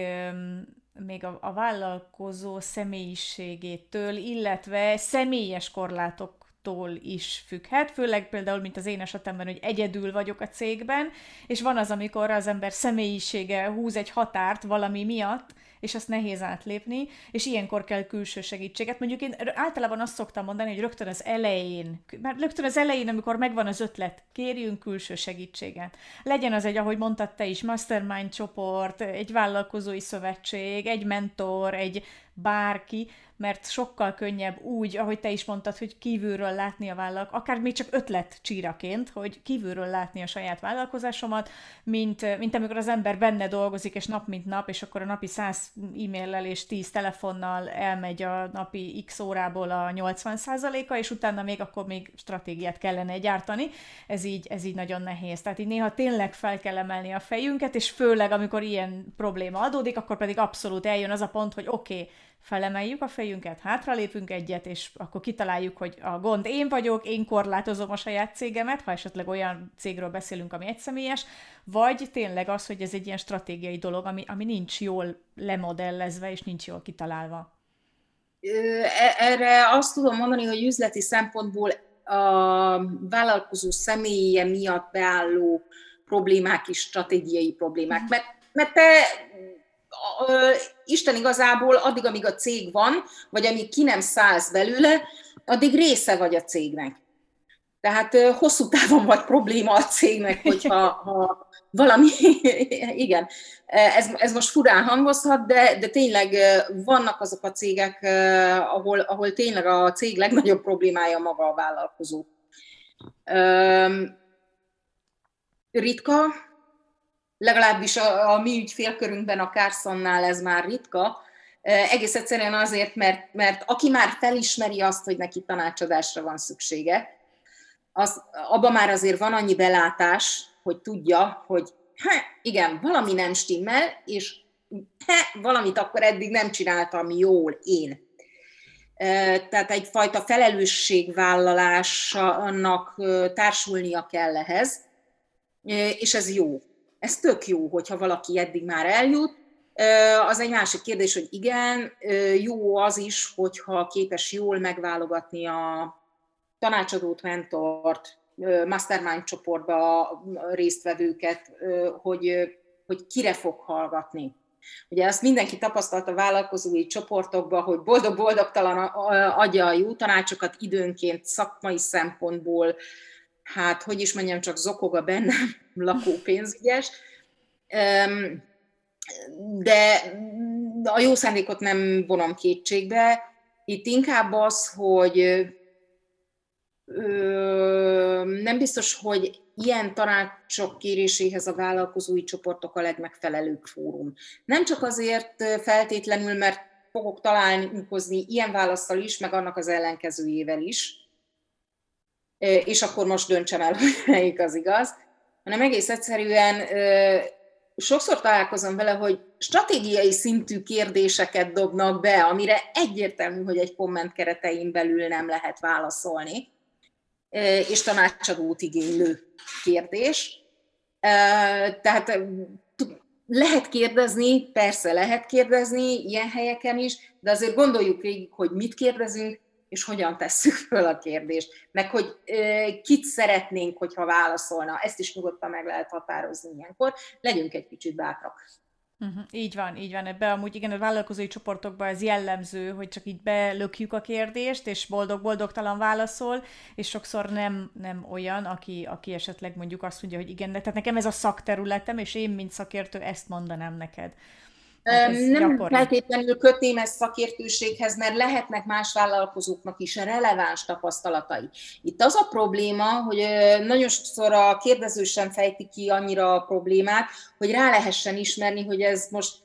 még a, a vállalkozó személyiségétől, illetve személyes korlátok attól is függhet, főleg például, mint az én esetemben, hogy egyedül vagyok a cégben, és van az, amikor az ember személyisége húz egy határt valami miatt, és azt nehéz átlépni, és ilyenkor kell külső segítséget. Mondjuk én általában azt szoktam mondani, hogy rögtön az elején, mert rögtön az elején, amikor megvan az ötlet, kérjünk külső segítséget. Legyen az egy, ahogy mondtad te is, mastermind csoport, egy vállalkozói szövetség, egy mentor, egy bárki, mert sokkal könnyebb úgy, ahogy te is mondtad, hogy kívülről látni a vállal, akár még csak ötlet csíraként, hogy kívülről látni a saját vállalkozásomat, mint, mint amikor az ember benne dolgozik, és nap mint nap, és akkor a napi 100 e-maillel és 10 telefonnal elmegy a napi x órából a 80%-a, és utána még akkor még stratégiát kellene gyártani. Ez így, ez így nagyon nehéz. Tehát így néha tényleg fel kell emelni a fejünket, és főleg amikor ilyen probléma adódik, akkor pedig abszolút eljön az a pont, hogy oké, okay, felemeljük a fejünket, hátralépünk egyet, és akkor kitaláljuk, hogy a gond én vagyok, én korlátozom a saját cégemet, ha esetleg olyan cégről beszélünk, ami egyszemélyes, vagy tényleg az, hogy ez egy ilyen stratégiai dolog, ami, ami nincs jól lemodellezve, és nincs jól kitalálva. E, erre azt tudom mondani, hogy üzleti szempontból a vállalkozó személye miatt beálló problémák is stratégiai problémák. Mhm. Mert, mert te Isten igazából addig, amíg a cég van, vagy amíg ki nem szállsz belőle, addig része vagy a cégnek. Tehát hosszú távon vagy probléma a cégnek, hogyha ha valami, <laughs> igen, ez, ez most furán hangozhat, de, de tényleg vannak azok a cégek, ahol, ahol tényleg a cég legnagyobb problémája maga a vállalkozó. Ritka, legalábbis a, a mi ügyfélkörünkben, a Carsonnál ez már ritka, egész egyszerűen azért, mert, mert aki már felismeri azt, hogy neki tanácsadásra van szüksége, az, abban már azért van annyi belátás, hogy tudja, hogy ha, igen, valami nem stimmel, és ha, valamit akkor eddig nem csináltam jól én. Tehát egyfajta felelősségvállalásnak társulnia kell ehhez, és ez jó ez tök jó, hogyha valaki eddig már eljut. Az egy másik kérdés, hogy igen, jó az is, hogyha képes jól megválogatni a tanácsadót, mentort, mastermind csoportba résztvevőket, hogy, hogy kire fog hallgatni. Ugye azt mindenki tapasztalta vállalkozói csoportokban, hogy boldog-boldogtalan adja a jó tanácsokat időnként szakmai szempontból, hát hogy is mondjam, csak zokog a bennem <laughs> lakó pénzügyes. De a jó szándékot nem vonom kétségbe. Itt inkább az, hogy nem biztos, hogy ilyen tanácsok kéréséhez a vállalkozói csoportok a legmegfelelőbb fórum. Nem csak azért feltétlenül, mert fogok találkozni ilyen választal is, meg annak az ellenkezőjével is, és akkor most döntsem el, <laughs> hogy melyik az igaz, hanem egész egyszerűen sokszor találkozom vele, hogy stratégiai szintű kérdéseket dobnak be, amire egyértelmű, hogy egy komment keretein belül nem lehet válaszolni, és tanácsadót igénylő kérdés. Tehát lehet kérdezni, persze lehet kérdezni ilyen helyeken is, de azért gondoljuk végig, hogy mit kérdezünk, és hogyan tesszük föl a kérdést, meg hogy kit szeretnénk, hogyha válaszolna. Ezt is nyugodtan meg lehet határozni ilyenkor. Legyünk egy kicsit bátrak. Uh-huh. Így van, így van. Ebbe amúgy igen, a vállalkozói csoportokban ez jellemző, hogy csak így belökjük a kérdést, és boldog-boldogtalan válaszol, és sokszor nem, nem olyan, aki, aki esetleg mondjuk azt mondja, hogy igen, de tehát nekem ez a szakterületem, és én, mint szakértő, ezt mondanám neked. Hát nem gyakori. feltétlenül kötném ezt szakértőséghez, mert lehetnek más vállalkozóknak is releváns tapasztalatai. Itt az a probléma, hogy nagyon sokszor a kérdező sem fejti ki annyira a problémát, hogy rá lehessen ismerni, hogy ez most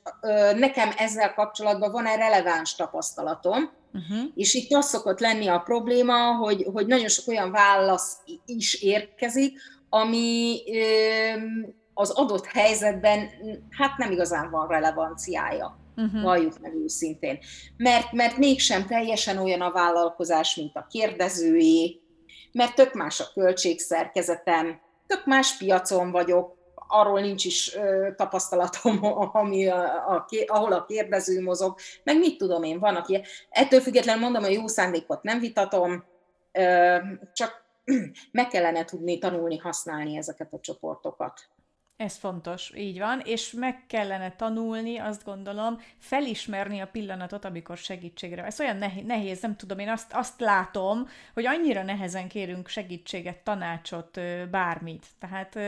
nekem ezzel kapcsolatban van-e releváns tapasztalatom, Uh-huh. És itt az szokott lenni a probléma, hogy, hogy nagyon sok olyan válasz is érkezik, ami az adott helyzetben hát nem igazán van relevanciája. Uh-huh. Valljuk meg őszintén. Mert, mert mégsem teljesen olyan a vállalkozás, mint a kérdezőjé, mert tök más a költségszerkezetem, tök más piacon vagyok, arról nincs is ö, tapasztalatom, <laughs> ami a, a, ahol a kérdező mozog, meg mit tudom én, van, aki ettől függetlenül mondom, a jó szándékot nem vitatom, csak <clears throat> meg kellene tudni tanulni használni ezeket a csoportokat. Ez fontos, így van, és meg kellene tanulni, azt gondolom, felismerni a pillanatot, amikor segítségre. Ez olyan nehéz, nem tudom, én azt, azt látom, hogy annyira nehezen kérünk segítséget, tanácsot, bármit. Tehát,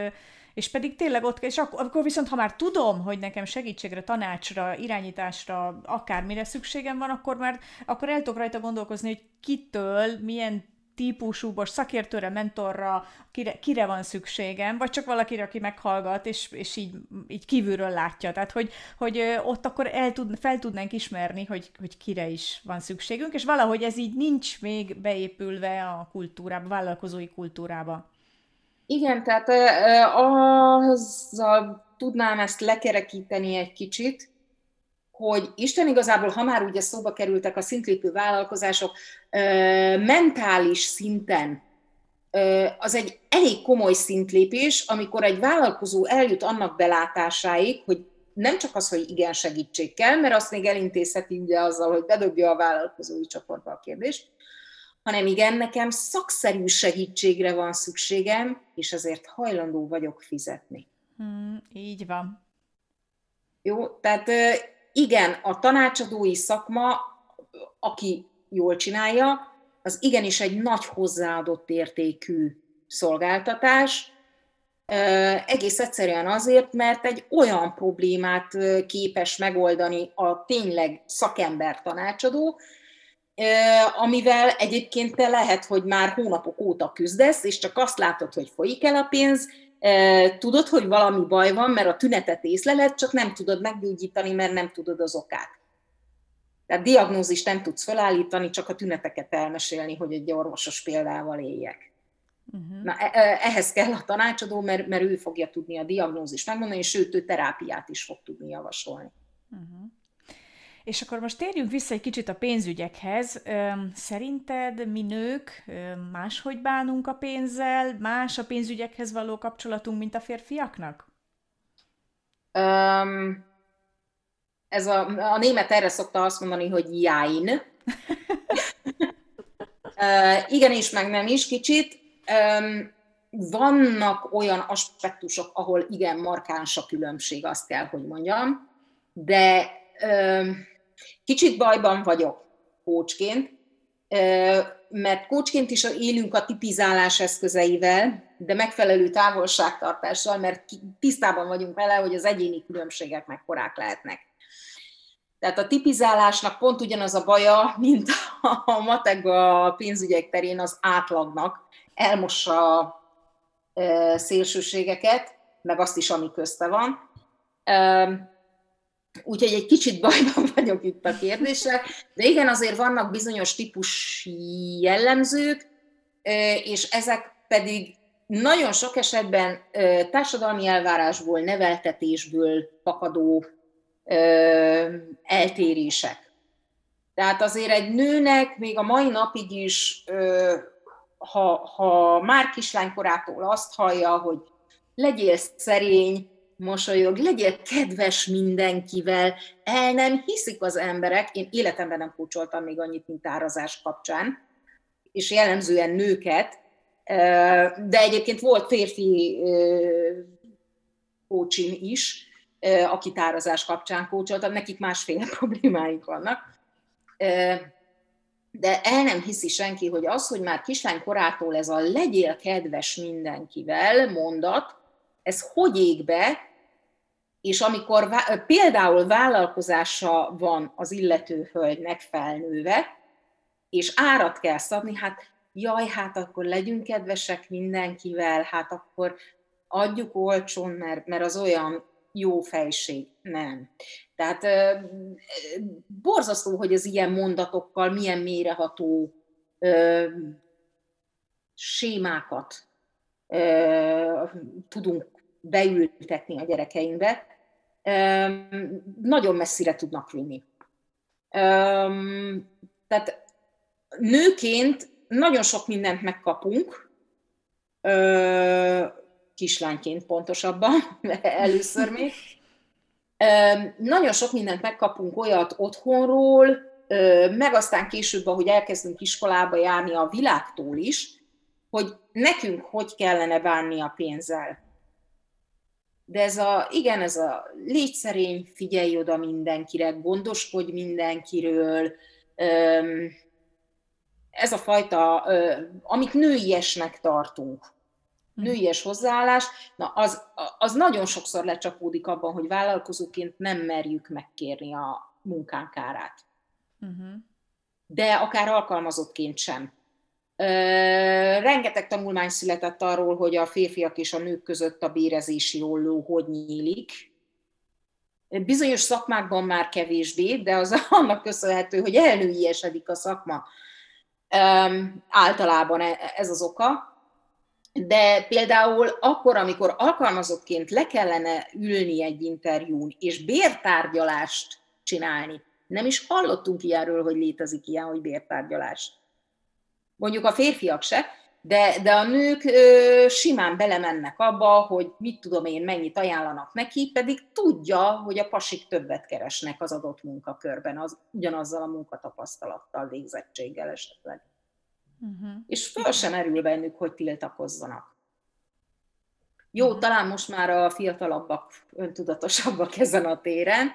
és pedig tényleg ott, és akkor, akkor viszont, ha már tudom, hogy nekem segítségre, tanácsra, irányításra, akármire szükségem van, akkor már akkor el tudok rajta gondolkozni, hogy kitől, milyen típusú, szakértőre, mentorra, kire, kire van szükségem, vagy csak valakire, aki meghallgat, és, és így, így kívülről látja. Tehát, hogy, hogy ott akkor el tud, fel tudnánk ismerni, hogy, hogy kire is van szükségünk, és valahogy ez így nincs még beépülve a kultúrába, vállalkozói kultúrába. Igen, tehát azzal tudnám ezt lekerekíteni egy kicsit, hogy Isten igazából, ha már ugye szóba kerültek a szintlépő vállalkozások, mentális szinten az egy elég komoly szintlépés, amikor egy vállalkozó eljut annak belátásáig, hogy nem csak az, hogy igen segítség kell, mert azt még elintézheti ugye azzal, hogy bedobja a vállalkozói csoportba a kérdést, hanem igen, nekem szakszerű segítségre van szükségem, és ezért hajlandó vagyok fizetni. Hmm, így van. Jó, tehát igen, a tanácsadói szakma, aki jól csinálja, az igenis egy nagy hozzáadott értékű szolgáltatás, egész egyszerűen azért, mert egy olyan problémát képes megoldani a tényleg szakember tanácsadó, amivel egyébként te lehet, hogy már hónapok óta küzdesz, és csak azt látod, hogy folyik el a pénz, tudod, hogy valami baj van, mert a tünetet észleled, csak nem tudod meggyógyítani, mert nem tudod az okát. Tehát diagnózist nem tudsz felállítani, csak a tüneteket elmesélni, hogy egy orvosos példával éljek. Uh-huh. Na, e, e, ehhez kell a tanácsadó, mert, mert ő fogja tudni a diagnózist megmondani, és sőt, ő terápiát is fog tudni javasolni. Uh-huh. És akkor most térjünk vissza egy kicsit a pénzügyekhez. Szerinted mi nők máshogy bánunk a pénzzel, más a pénzügyekhez való kapcsolatunk, mint a férfiaknak? Um, ez a, a német erre szokta azt mondani, hogy jáin. uh, <laughs> igen is, meg nem is kicsit. Um, vannak olyan aspektusok, ahol igen markáns a különbség, azt kell, hogy mondjam, de um, Kicsit bajban vagyok kócsként, mert kócsként is élünk a tipizálás eszközeivel, de megfelelő távolságtartással, mert tisztában vagyunk vele, hogy az egyéni különbségek mekkorák lehetnek. Tehát a tipizálásnak pont ugyanaz a baja, mint a matek a pénzügyek terén az átlagnak. Elmossa a szélsőségeket, meg azt is, ami közte van. Úgyhogy egy kicsit bajban vagyok itt a kérdéssel, de igen, azért vannak bizonyos típus jellemzők, és ezek pedig nagyon sok esetben társadalmi elvárásból, neveltetésből fakadó eltérések. Tehát azért egy nőnek még a mai napig is, ha, ha már kislánykorától azt hallja, hogy legyél szerény, mosolyog, legyél kedves mindenkivel, el nem hiszik az emberek, én életemben nem kulcsoltam még annyit, mint árazás kapcsán, és jellemzően nőket, de egyébként volt férfi kócsim is, aki tárazás kapcsán kócsoltam, nekik másféle <laughs> problémáik vannak. De el nem hiszi senki, hogy az, hogy már kislány korától ez a legyél kedves mindenkivel mondat, ez hogy ég be, és amikor például vállalkozása van az illető hölgynek felnőve, és árat kell szabni, hát jaj, hát akkor legyünk kedvesek mindenkivel, hát akkor adjuk olcsón, mert, mert az olyan jó fejség. Nem. Tehát borzasztó, hogy az ilyen mondatokkal milyen méreható ö, sémákat ö, tudunk beültetni a gyerekeinkbe, nagyon messzire tudnak vinni. Tehát nőként nagyon sok mindent megkapunk, kislányként pontosabban, <laughs> először még. Nagyon sok mindent megkapunk olyat otthonról, meg aztán később, ahogy elkezdünk iskolába járni a világtól is, hogy nekünk hogy kellene bánni a pénzzel. De ez a, igen, ez a légy szerény, figyelj oda mindenkire, gondoskodj mindenkiről, ez a fajta, amit nőiesnek tartunk, hm. nőies hozzáállás, na az, az nagyon sokszor lecsapódik abban, hogy vállalkozóként nem merjük megkérni a munkánk árát. Uh-huh. De akár alkalmazottként sem. Rengeteg tanulmány született arról, hogy a férfiak és a nők között a bérezési olló hogy nyílik. Bizonyos szakmákban már kevésbé, de az <laughs> annak köszönhető, hogy elnőiesedik a szakma. Általában e, ez az oka. De például akkor, amikor alkalmazottként le kellene ülni egy interjún, és bértárgyalást csinálni, nem is hallottunk ilyenről, hogy létezik ilyen, hogy bértárgyalás. Mondjuk a férfiak se, de, de a nők ö, simán belemennek abba, hogy mit tudom én, mennyit ajánlanak neki, pedig tudja, hogy a pasik többet keresnek az adott munkakörben, az, ugyanazzal a munkatapasztalattal, végzettséggel esetleg. Uh-huh. És föl sem erül bennük, hogy tiltakozzanak. Jó, uh-huh. talán most már a fiatalabbak öntudatosabbak <laughs> ezen a téren,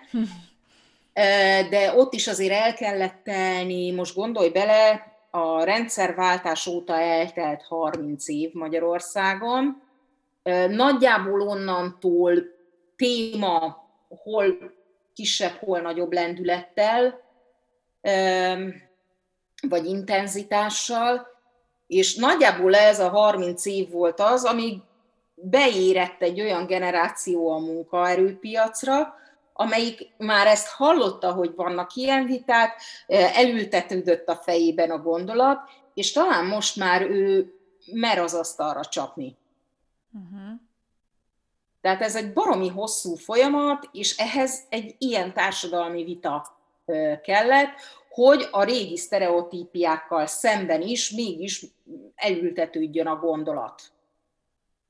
<laughs> de ott is azért el kellett telni, most gondolj bele, a rendszerváltás óta eltelt 30 év Magyarországon, nagyjából onnantól téma, hol kisebb, hol nagyobb lendülettel, vagy intenzitással, és nagyjából ez a 30 év volt az, amíg beérett egy olyan generáció a munkaerőpiacra, amelyik már ezt hallotta, hogy vannak ilyen viták, elültetődött a fejében a gondolat, és talán most már ő mer az asztalra csapni. Uh-huh. Tehát ez egy baromi hosszú folyamat, és ehhez egy ilyen társadalmi vita kellett, hogy a régi sztereotípiákkal szemben is mégis elültetődjön a gondolat.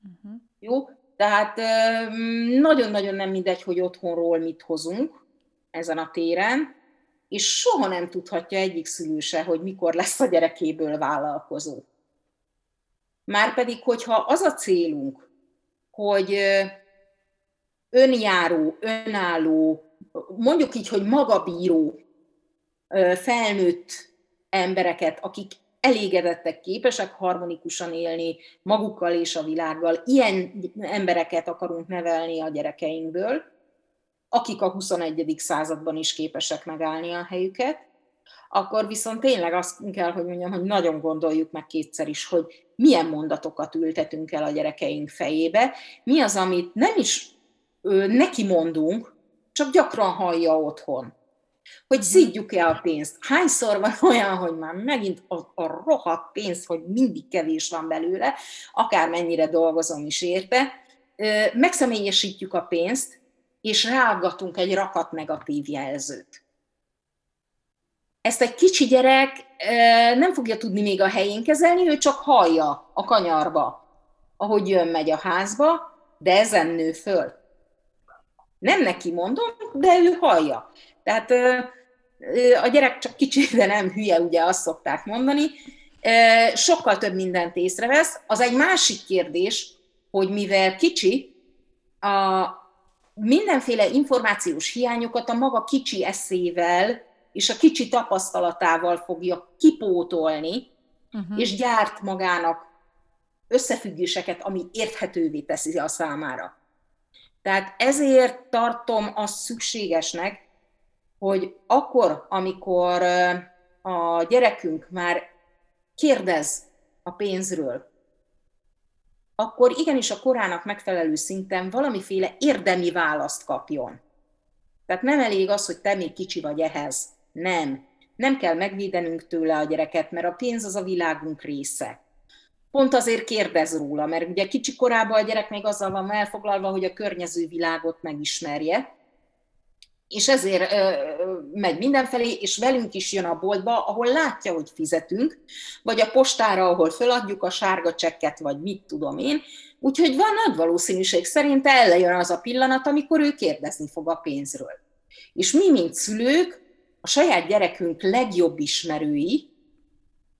Uh-huh. Jó? Tehát nagyon-nagyon nem mindegy, hogy otthonról mit hozunk ezen a téren, és soha nem tudhatja egyik szülő se, hogy mikor lesz a gyerekéből vállalkozó. Márpedig, hogyha az a célunk, hogy önjáró, önálló, mondjuk így, hogy magabíró, felnőtt embereket, akik elégedettek, képesek harmonikusan élni magukkal és a világgal. Ilyen embereket akarunk nevelni a gyerekeinkből, akik a 21. században is képesek megállni a helyüket, akkor viszont tényleg azt kell, hogy mondjam, hogy nagyon gondoljuk meg kétszer is, hogy milyen mondatokat ültetünk el a gyerekeink fejébe, mi az, amit nem is neki mondunk, csak gyakran hallja otthon hogy mhm. szídjuk-e a pénzt. Hányszor van <laughs> olyan, hogy már megint a, a rohadt pénz, hogy mindig kevés van belőle, akármennyire dolgozom is érte, megszemélyesítjük a pénzt, és ráaggatunk egy rakat negatív jelzőt. Ezt egy kicsi gyerek nem fogja tudni még a helyén kezelni, ő csak hallja a kanyarba, ahogy jön-megy a házba, de ezen nő föl. Nem neki mondom, de ő hallja. Tehát a gyerek csak kicsi, de nem hülye, ugye azt szokták mondani, sokkal több mindent észrevesz. Az egy másik kérdés, hogy mivel kicsi, a mindenféle információs hiányokat a maga kicsi eszével és a kicsi tapasztalatával fogja kipótolni, uh-huh. és gyárt magának összefüggéseket, ami érthetővé teszi a számára. Tehát ezért tartom azt szükségesnek, hogy akkor, amikor a gyerekünk már kérdez a pénzről, akkor igenis a korának megfelelő szinten valamiféle érdemi választ kapjon. Tehát nem elég az, hogy te még kicsi vagy ehhez. Nem. Nem kell megvédenünk tőle a gyereket, mert a pénz az a világunk része. Pont azért kérdez róla, mert ugye kicsi korában a gyerek még azzal van elfoglalva, hogy a környező világot megismerje, és ezért ö, megy mindenfelé, és velünk is jön a boltba, ahol látja, hogy fizetünk, vagy a postára, ahol föladjuk a sárga csekket, vagy mit tudom én. Úgyhogy van nagy valószínűség szerint eljön az a pillanat, amikor ő kérdezni fog a pénzről. És mi, mint szülők, a saját gyerekünk legjobb ismerői,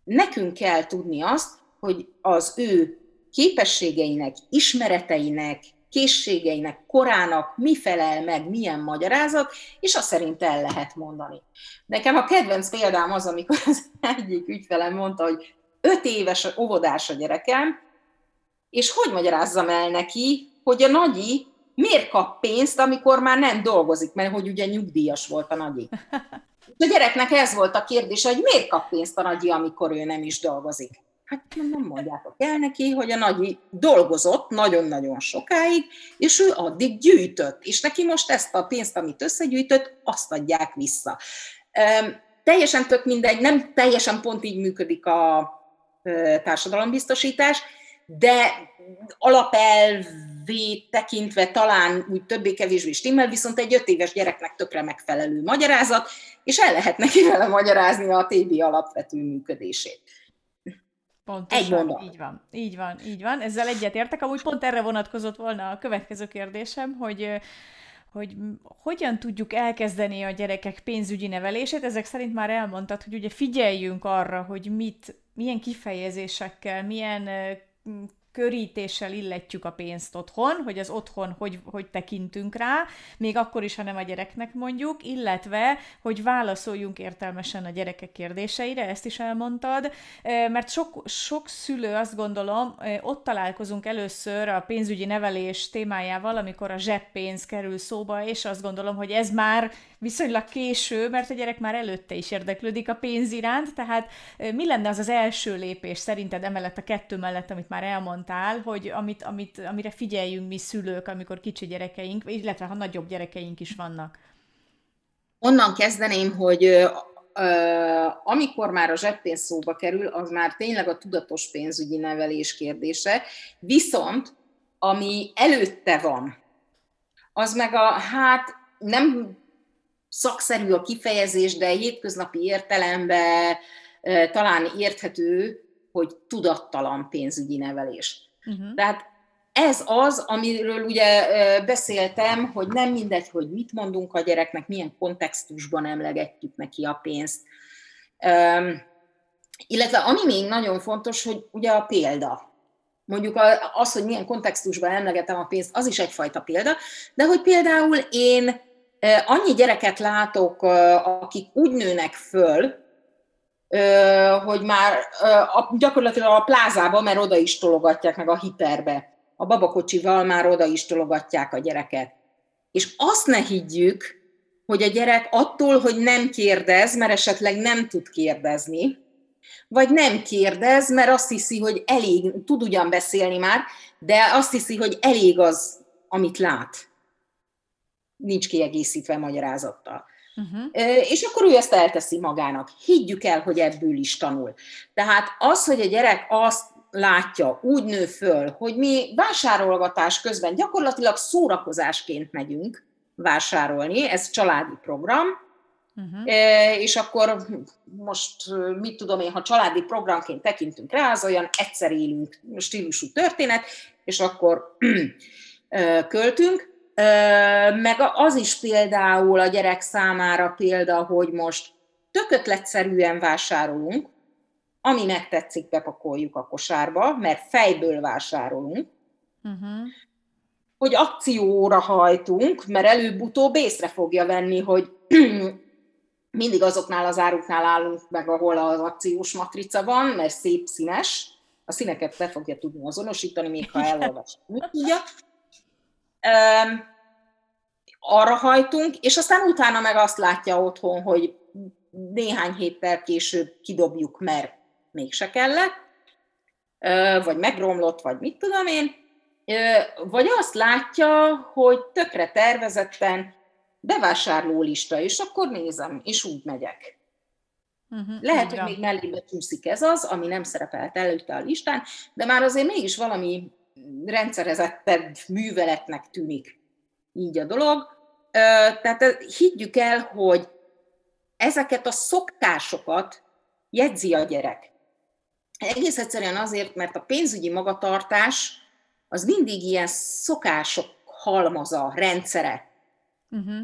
nekünk kell tudni azt, hogy az ő képességeinek, ismereteinek, készségeinek, korának mi felel meg, milyen magyarázat, és azt szerint el lehet mondani. Nekem a kedvenc példám az, amikor az egyik ügyfelem mondta, hogy öt éves óvodás a gyerekem, és hogy magyarázzam el neki, hogy a nagyi miért kap pénzt, amikor már nem dolgozik, mert hogy ugye nyugdíjas volt a nagyi. <laughs> A gyereknek ez volt a kérdése, hogy miért kap pénzt a nagyi, amikor ő nem is dolgozik. Hát nem mondjátok el neki, hogy a nagyi dolgozott nagyon-nagyon sokáig, és ő addig gyűjtött, és neki most ezt a pénzt, amit összegyűjtött, azt adják vissza. Teljesen tök mindegy, nem teljesen pont így működik a társadalombiztosítás, de alapelvét tekintve talán úgy többé-kevésbé stimmel, viszont egy öt éves gyereknek tökre megfelelő magyarázat, és el lehet neki vele magyarázni a TB alapvető működését. Pontosan, Egy mondat. így van, így van, így van. Ezzel egyetértek. Amúgy pont erre vonatkozott volna a következő kérdésem, hogy hogy hogyan tudjuk elkezdeni a gyerekek pénzügyi nevelését. Ezek szerint már elmondtad, hogy ugye figyeljünk arra, hogy mit, milyen kifejezésekkel, milyen körítéssel illetjük a pénzt otthon, hogy az otthon hogy, hogy tekintünk rá, még akkor is, ha nem a gyereknek mondjuk, illetve, hogy válaszoljunk értelmesen a gyerekek kérdéseire, ezt is elmondtad, mert sok, sok szülő azt gondolom, ott találkozunk először a pénzügyi nevelés témájával, amikor a zseppénz kerül szóba, és azt gondolom, hogy ez már viszonylag késő, mert a gyerek már előtte is érdeklődik a pénz iránt, tehát mi lenne az az első lépés szerinted emellett a kettő mellett, amit már elmondtál, hogy amit, amit, amire figyeljünk mi szülők, amikor kicsi gyerekeink, illetve ha nagyobb gyerekeink is vannak? Onnan kezdeném, hogy amikor már a zseppénz szóba kerül, az már tényleg a tudatos pénzügyi nevelés kérdése, viszont ami előtte van, az meg a, hát nem szakszerű a kifejezés, de hétköznapi értelemben talán érthető, hogy tudattalan pénzügyi nevelés. Uh-huh. Tehát ez az, amiről ugye beszéltem, hogy nem mindegy, hogy mit mondunk a gyereknek, milyen kontextusban emlegetjük neki a pénzt. Illetve ami még nagyon fontos, hogy ugye a példa. Mondjuk az, hogy milyen kontextusban emlegetem a pénzt, az is egyfajta példa, de hogy például én annyi gyereket látok, akik úgy nőnek föl, hogy már gyakorlatilag a plázába, mert oda is tologatják meg a hiperbe. A babakocsival már oda is tologatják a gyereket. És azt ne higgyük, hogy a gyerek attól, hogy nem kérdez, mert esetleg nem tud kérdezni, vagy nem kérdez, mert azt hiszi, hogy elég, tud ugyan beszélni már, de azt hiszi, hogy elég az, amit lát nincs kiegészítve magyarázattal. Uh-huh. És akkor ő ezt elteszi magának. Higgyük el, hogy ebből is tanul. Tehát az, hogy a gyerek azt látja, úgy nő föl, hogy mi vásárolgatás közben gyakorlatilag szórakozásként megyünk vásárolni, ez családi program, Uh-huh. És akkor most, mit tudom én, ha családi programként tekintünk rá, az olyan egyszer élünk stílusú történet, és akkor költünk, meg az is például a gyerek számára példa, hogy most tök ötletszerűen vásárolunk, ami megtetszik, bepakoljuk a kosárba, mert fejből vásárolunk, uh-huh. hogy akcióra hajtunk, mert előbb-utóbb észre fogja venni, hogy <clears throat> mindig azoknál az áruknál állunk meg, ahol az akciós matrica van, mert szép színes, a színeket be fogja tudni azonosítani, még ha elolvas. Arra hajtunk, és aztán utána meg azt látja otthon, hogy néhány héttel később kidobjuk, mert mégse kellett, vagy megromlott, vagy mit tudom én, vagy azt látja, hogy tökre tervezetten bevásárlólista, és akkor nézem, és úgy megyek. Uh-huh, Lehet, hogy még mellébe csúszik ez az, ami nem szerepelt előtte a listán, de már azért mégis valami rendszerezettebb műveletnek tűnik így a dolog. Tehát higgyük el, hogy ezeket a szokásokat jegyzi a gyerek. Egész egyszerűen azért, mert a pénzügyi magatartás az mindig ilyen szokások halmaza, rendszere. Uh-huh.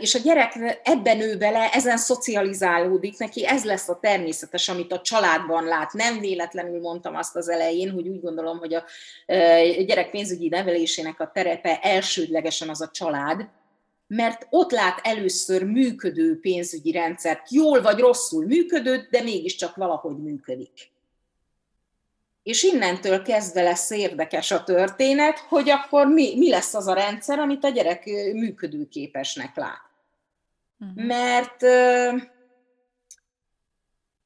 És a gyerek ebben nő bele, ezen szocializálódik, neki ez lesz a természetes, amit a családban lát. Nem véletlenül mondtam azt az elején, hogy úgy gondolom, hogy a gyerek pénzügyi nevelésének a terepe elsődlegesen az a család, mert ott lát először működő pénzügyi rendszert, jól vagy rosszul működő, de mégiscsak valahogy működik. És innentől kezdve lesz érdekes a történet, hogy akkor mi, mi lesz az a rendszer, amit a gyerek működőképesnek lát. Uh-huh. Mert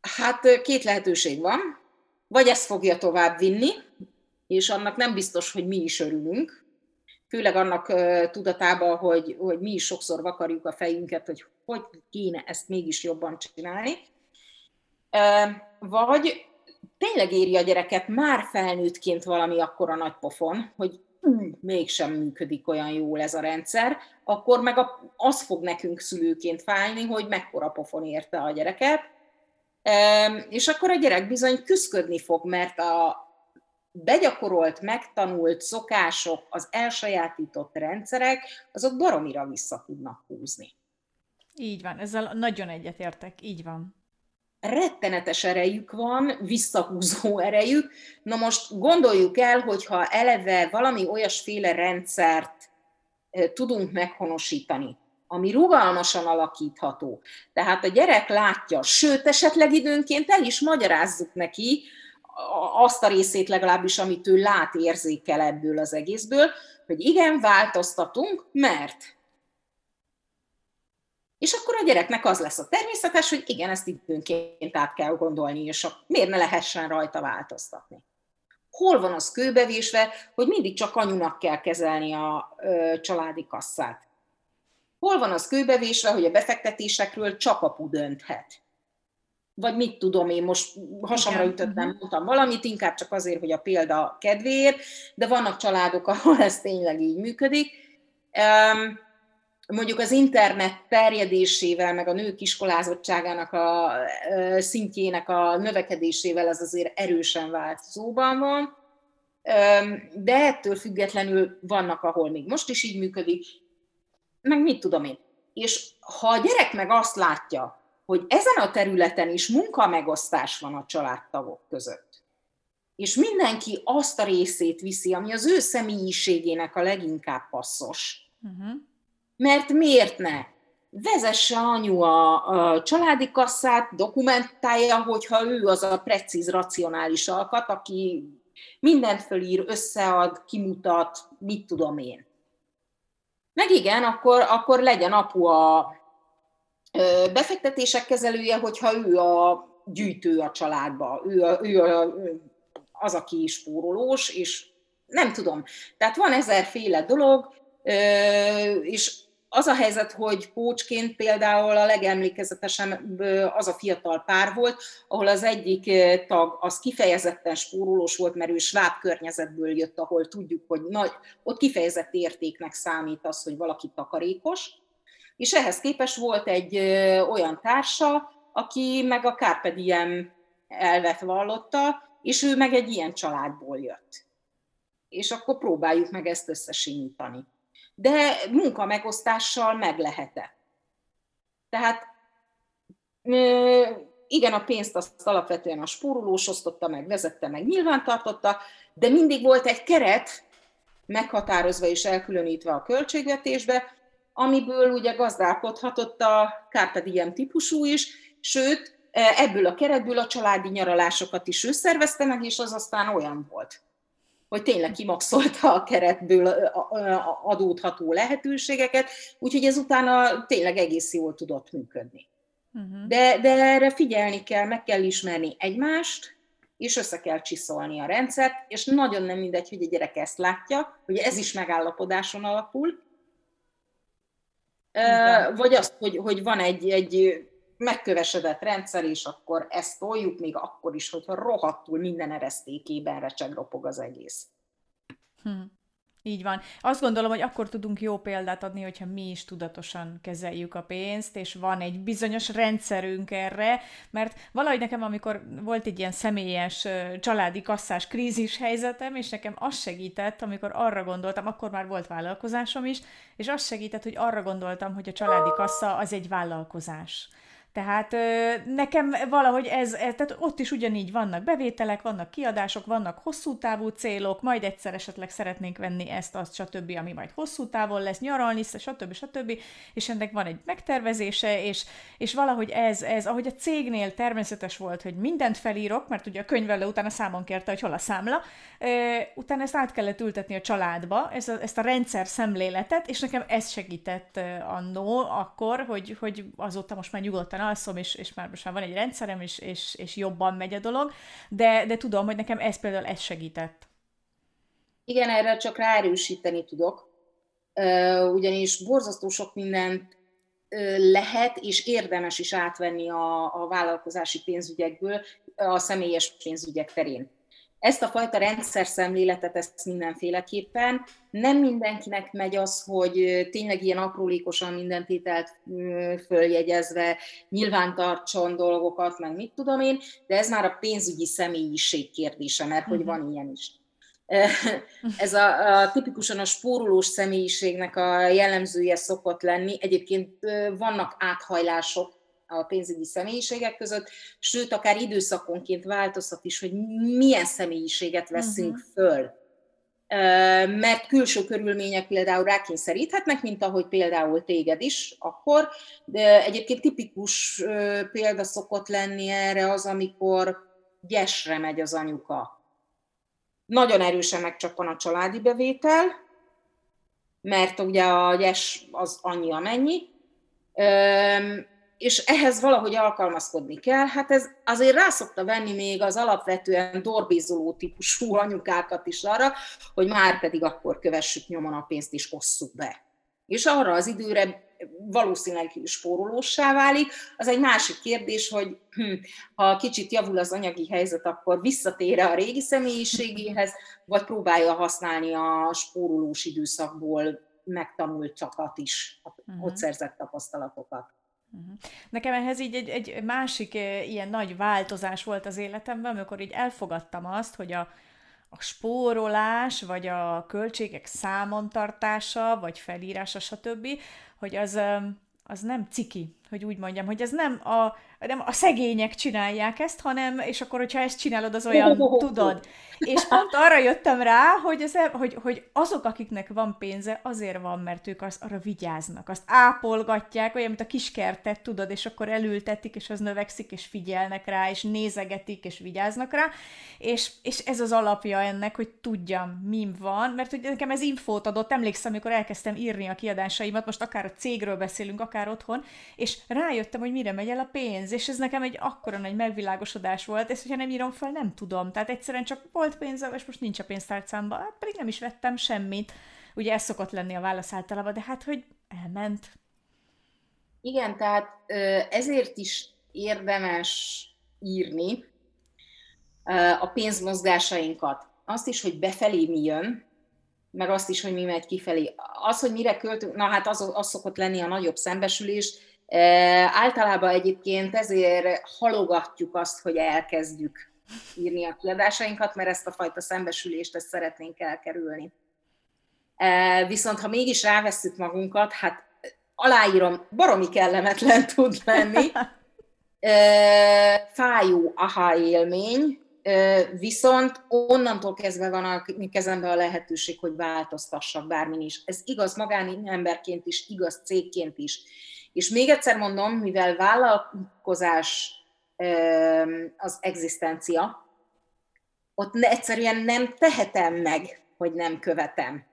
hát két lehetőség van. Vagy ezt fogja tovább vinni, és annak nem biztos, hogy mi is örülünk, főleg annak tudatában, hogy, hogy mi is sokszor vakarjuk a fejünket, hogy hogy kéne ezt mégis jobban csinálni. Vagy tényleg éri a gyereket már felnőttként valami akkora nagy pofon, hogy mégsem működik olyan jól ez a rendszer, akkor meg az fog nekünk szülőként fájni, hogy mekkora pofon érte a gyereket, és akkor a gyerek bizony küzdködni fog, mert a begyakorolt, megtanult szokások, az elsajátított rendszerek, azok baromira vissza tudnak húzni. Így van, ezzel nagyon egyetértek, így van rettenetes erejük van, visszahúzó <laughs> erejük. Na most gondoljuk el, hogyha eleve valami olyasféle rendszert tudunk meghonosítani, ami rugalmasan alakítható. Tehát a gyerek látja, sőt, esetleg időnként el is magyarázzuk neki azt a részét legalábbis, amit ő lát, érzékel ebből az egészből, hogy igen, változtatunk, mert és akkor a gyereknek az lesz a természetes, hogy igen, ezt időnként át kell gondolni, és a, miért ne lehessen rajta változtatni. Hol van az kőbevésve, hogy mindig csak anyunak kell kezelni a ö, családi kasszát? Hol van az kőbevésve, hogy a befektetésekről csak apu dönthet? Vagy mit tudom én, most hasamra ütöttem, mondtam valamit, inkább csak azért, hogy a példa kedvéért, de vannak családok, <laughs> ahol ez tényleg így működik. Um, mondjuk az internet terjedésével, meg a nők iskolázottságának a szintjének a növekedésével ez azért erősen változóban van, de ettől függetlenül vannak, ahol még most is így működik, meg mit tudom én. És ha a gyerek meg azt látja, hogy ezen a területen is munkamegosztás van a családtagok között, és mindenki azt a részét viszi, ami az ő személyiségének a leginkább passzos, uh-huh mert miért ne? Vezesse anyu a, a családi kasszát, dokumentálja, hogyha ő az a precíz, racionális alkat, aki mindent fölír, összead, kimutat, mit tudom én. Meg igen, akkor, akkor legyen apu a befektetések kezelője, hogyha ő a gyűjtő a családba, ő, a, ő a, az, aki spórolós, és nem tudom. Tehát van ezerféle dolog, és az a helyzet, hogy pócsként például a legemlékezetesen az a fiatal pár volt, ahol az egyik tag az kifejezetten spórolós volt, mert ő sváb környezetből jött, ahol tudjuk, hogy nagy, ott kifejezett értéknek számít az, hogy valaki takarékos, és ehhez képest volt egy olyan társa, aki meg a Carpe Diem elvet vallotta, és ő meg egy ilyen családból jött. És akkor próbáljuk meg ezt összesimítani de munka megosztással meg lehet-e. Tehát igen, a pénzt azt alapvetően a spórolós osztotta meg, vezette meg, nyilvántartotta, de mindig volt egy keret, meghatározva és elkülönítve a költségvetésbe, amiből ugye gazdálkodhatott a Carpe Diem típusú is, sőt, ebből a keretből a családi nyaralásokat is ő szervezte meg, és az aztán olyan volt hogy tényleg kimaxolta a keretből adódható lehetőségeket, úgyhogy ez utána tényleg egész jól tudott működni. Uh-huh. De, de erre figyelni kell, meg kell ismerni egymást, és össze kell csiszolni a rendszert, és nagyon nem mindegy, hogy a gyerek ezt látja, hogy ez is megállapodáson alapul, Igen. vagy azt, hogy, hogy van egy, egy megkövesedett rendszer, és akkor ezt toljuk még akkor is, hogyha rohadtul minden eresztékében recseg ropog az egész. Hm. Így van. Azt gondolom, hogy akkor tudunk jó példát adni, hogyha mi is tudatosan kezeljük a pénzt, és van egy bizonyos rendszerünk erre, mert valahogy nekem, amikor volt egy ilyen személyes családi kasszás krízis helyzetem, és nekem az segített, amikor arra gondoltam, akkor már volt vállalkozásom is, és az segített, hogy arra gondoltam, hogy a családi kassa az egy vállalkozás. Tehát nekem valahogy ez, tehát ott is ugyanígy vannak bevételek, vannak kiadások, vannak hosszú távú célok, majd egyszer esetleg szeretnénk venni ezt, azt, stb., ami majd hosszú távon lesz, nyaralni, stb., stb., és ennek van egy megtervezése, és, és valahogy ez, ez, ahogy a cégnél természetes volt, hogy mindent felírok, mert ugye a könyvelő utána számon kérte, hogy hol a számla, utána ezt át kellett ültetni a családba, ezt a, ezt a rendszer szemléletet, és nekem ez segített annó akkor, hogy, hogy azóta most már nyugodtan alszom, és, és már most már van egy rendszerem, és, és, és jobban megy a dolog, de, de tudom, hogy nekem ez például ez segített. Igen, erre csak ráerősíteni tudok, ugyanis borzasztó sok mindent lehet és érdemes is átvenni a, a vállalkozási pénzügyekből a személyes pénzügyek terén ezt a fajta rendszer szemléletet, ezt mindenféleképpen. Nem mindenkinek megy az, hogy tényleg ilyen aprólékosan minden tételt följegyezve nyilván tartson dolgokat, meg mit tudom én, de ez már a pénzügyi személyiség kérdése, mert hogy mhm. van ilyen is. <laughs> Ez a, a tipikusan a spórolós személyiségnek a jellemzője szokott lenni. Egyébként vannak áthajlások, a pénzügyi személyiségek között, sőt, akár időszakonként változhat is, hogy milyen személyiséget veszünk uh-huh. föl. Mert külső körülmények például rákényszeríthetnek, mint ahogy például téged is akkor, de egyébként tipikus példa szokott lenni erre az, amikor gyesre megy az anyuka. Nagyon erősen megcsappan a családi bevétel, mert ugye a gyes az annyi amennyi, és ehhez valahogy alkalmazkodni kell. Hát ez azért rá szokta venni még az alapvetően dorbézoló típusú <laughs> anyukákat is arra, hogy már pedig akkor kövessük nyomon a pénzt és osszuk be. És arra az időre valószínűleg spórolósá válik. Az egy másik kérdés, hogy hm, ha kicsit javul az anyagi helyzet, akkor visszatér a régi személyiségéhez, vagy próbálja használni a spórolós időszakból megtanultakat is, uh-huh. ott szerzett tapasztalatokat. Uh-huh. Nekem ehhez így egy, egy másik ilyen nagy változás volt az életemben, amikor így elfogadtam azt, hogy a, a spórolás, vagy a költségek számon tartása, vagy felírása, stb., hogy az, az nem ciki, hogy úgy mondjam, hogy ez nem a, nem a szegények csinálják ezt, hanem, és akkor, hogyha ezt csinálod, az olyan, tudod. És pont arra jöttem rá, hogy, az, hogy, hogy azok, akiknek van pénze, azért van, mert ők azt, arra vigyáznak, azt ápolgatják, olyan, mint a kiskertet, tudod, és akkor elültetik, és az növekszik, és figyelnek rá, és nézegetik, és vigyáznak rá, és, és ez az alapja ennek, hogy tudjam, mi van, mert hogy nekem ez infót adott, emlékszem, amikor elkezdtem írni a kiadásaimat, most akár a cégről beszélünk, akár otthon, és rájöttem, hogy mire megy el a pénz, és ez nekem egy akkora nagy megvilágosodás volt, és hogyha nem írom fel, nem tudom. Tehát egyszerűen csak volt pénzem, és most nincs a pénztárcámban, hát pedig nem is vettem semmit. Ugye ez szokott lenni a válasz általában, de hát, hogy elment. Igen, tehát ezért is érdemes írni a pénzmozgásainkat. Azt is, hogy befelé mi jön, meg azt is, hogy mi megy kifelé. Az, hogy mire költünk, na hát az, az szokott lenni a nagyobb szembesülés, Általában egyébként ezért halogatjuk azt, hogy elkezdjük írni a kiadásainkat, mert ezt a fajta szembesülést ezt szeretnénk elkerülni. Viszont ha mégis rávesszük magunkat, hát aláírom, baromi kellemetlen <laughs> tud lenni, fájó aha élmény, viszont onnantól kezdve van a kezemben a lehetőség, hogy változtassak bármin is. Ez igaz magánemberként is, igaz cégként is. És még egyszer mondom, mivel vállalkozás az egzisztencia, ott egyszerűen nem tehetem meg, hogy nem követem.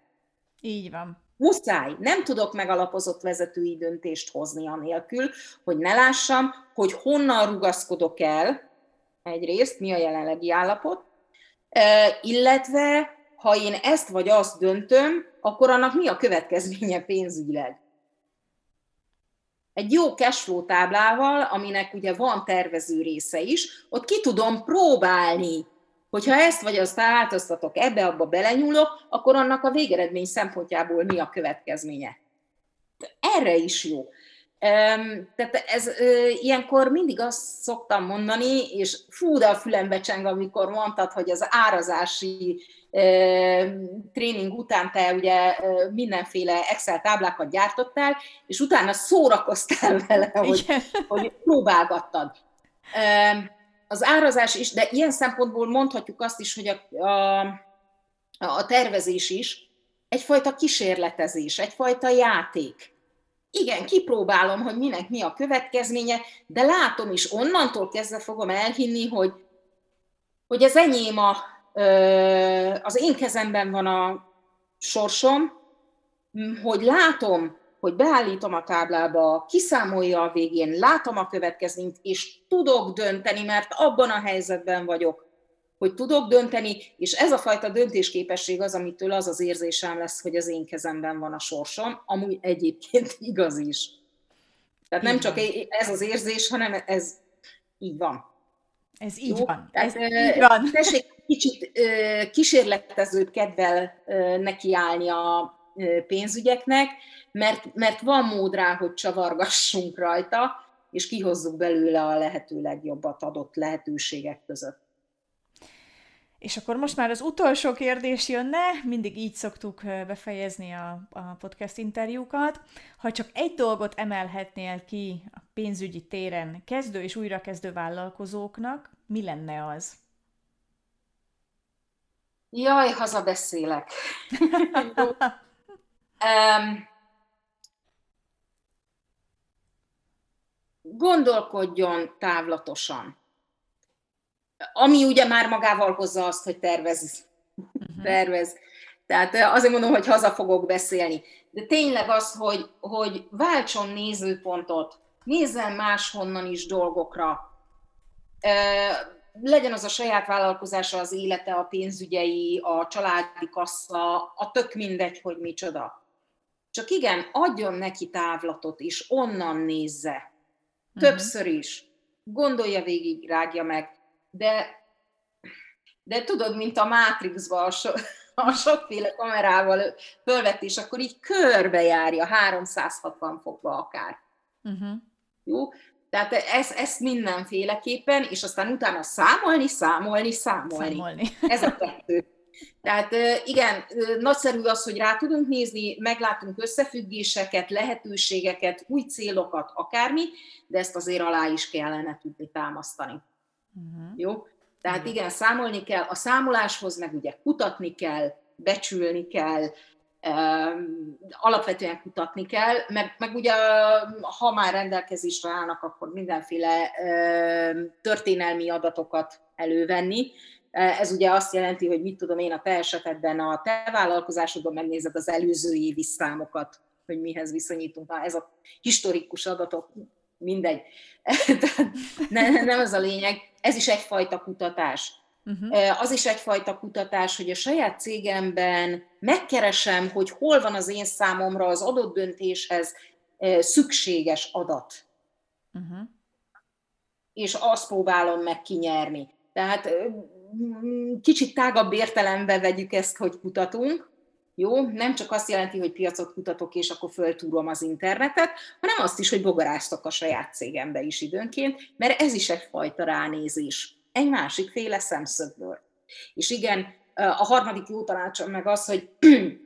Így van. Muszáj. Nem tudok megalapozott vezetői döntést hozni anélkül, hogy ne lássam, hogy honnan rugaszkodok el egyrészt, mi a jelenlegi állapot, illetve ha én ezt vagy azt döntöm, akkor annak mi a következménye pénzügyileg egy jó cashflow táblával, aminek ugye van tervező része is, ott ki tudom próbálni Hogyha ezt vagy azt változtatok, ebbe-abba belenyúlok, akkor annak a végeredmény szempontjából mi a következménye. Erre is jó. Tehát ez ilyenkor mindig azt szoktam mondani, és fú, de a fülembe cseng, amikor mondtad, hogy az árazási tréning után te ugye mindenféle Excel táblákat gyártottál, és utána szórakoztál <laughs> vele, hogy, hogy próbálgattad. Az árazás is, de ilyen szempontból mondhatjuk azt is, hogy a, a, a tervezés is egyfajta kísérletezés, egyfajta játék igen, kipróbálom, hogy minek mi a következménye, de látom is, onnantól kezdve fogom elhinni, hogy, hogy az enyém a, az én kezemben van a sorsom, hogy látom, hogy beállítom a táblába, kiszámolja a végén, látom a következményt, és tudok dönteni, mert abban a helyzetben vagyok, hogy tudok dönteni, és ez a fajta döntésképesség az, amitől az az érzésem lesz, hogy az én kezemben van a sorsom, amúgy egyébként <laughs> igaz is. Tehát nem csak ez az érzés, hanem ez így van. Ez így Jó? van. Tehát, ez így van. Tessék kicsit kísérletezőbb kedvel nekiállni a pénzügyeknek, mert, mert van mód rá, hogy csavargassunk rajta, és kihozzuk belőle a lehető legjobbat adott lehetőségek között. És akkor most már az utolsó kérdés jönne, mindig így szoktuk befejezni a, a podcast interjúkat. Ha csak egy dolgot emelhetnél ki a pénzügyi téren kezdő és újrakezdő vállalkozóknak, mi lenne az? Jaj, hazabeszélek. <laughs> um, gondolkodjon távlatosan ami ugye már magával hozza azt, hogy tervez. Uh-huh. tervez. Tehát azért mondom, hogy haza fogok beszélni. De tényleg az, hogy, hogy váltson nézőpontot, nézzen máshonnan is dolgokra, legyen az a saját vállalkozása, az élete, a pénzügyei, a családi kassa, a tök mindegy, hogy micsoda. Csak igen, adjon neki távlatot, és onnan nézze. Többször is. Gondolja végig, rágja meg de, de tudod, mint a Matrixban a, so, a sokféle kamerával fölvetés, akkor így körbejárja 360 fokba akár. Uh-huh. Jó? Tehát ezt, ezt mindenféleképpen, és aztán utána számolni, számolni, számolni. számolni. Ez a kettő. Tehát igen, nagyszerű az, hogy rá tudunk nézni, meglátunk összefüggéseket, lehetőségeket, új célokat, akármi, de ezt azért alá is kellene tudni támasztani. Uh-huh. Jó? Tehát igen, számolni kell, a számoláshoz meg ugye kutatni kell, becsülni kell, alapvetően kutatni kell, meg, meg ugye ha már rendelkezésre állnak, akkor mindenféle történelmi adatokat elővenni. Ez ugye azt jelenti, hogy mit tudom én a te esetedben, a te vállalkozásodban megnézed az előző évi számokat, hogy mihez viszonyítunk. Na, ez a historikus adatok, mindegy. <laughs> nem, nem az a lényeg ez is egyfajta kutatás. Uh-huh. Az is egyfajta kutatás, hogy a saját cégemben megkeresem, hogy hol van az én számomra az adott döntéshez szükséges adat. Uh-huh. És azt próbálom meg kinyerni. Tehát kicsit tágabb értelembe vegyük ezt, hogy kutatunk, jó? Nem csak azt jelenti, hogy piacot kutatok, és akkor föltúrom az internetet, hanem azt is, hogy bogaráztok a saját cégembe is időnként, mert ez is egyfajta ránézés. Egy másik féle szemszögből. És igen, a harmadik jó tanácsom meg az, hogy <clears throat>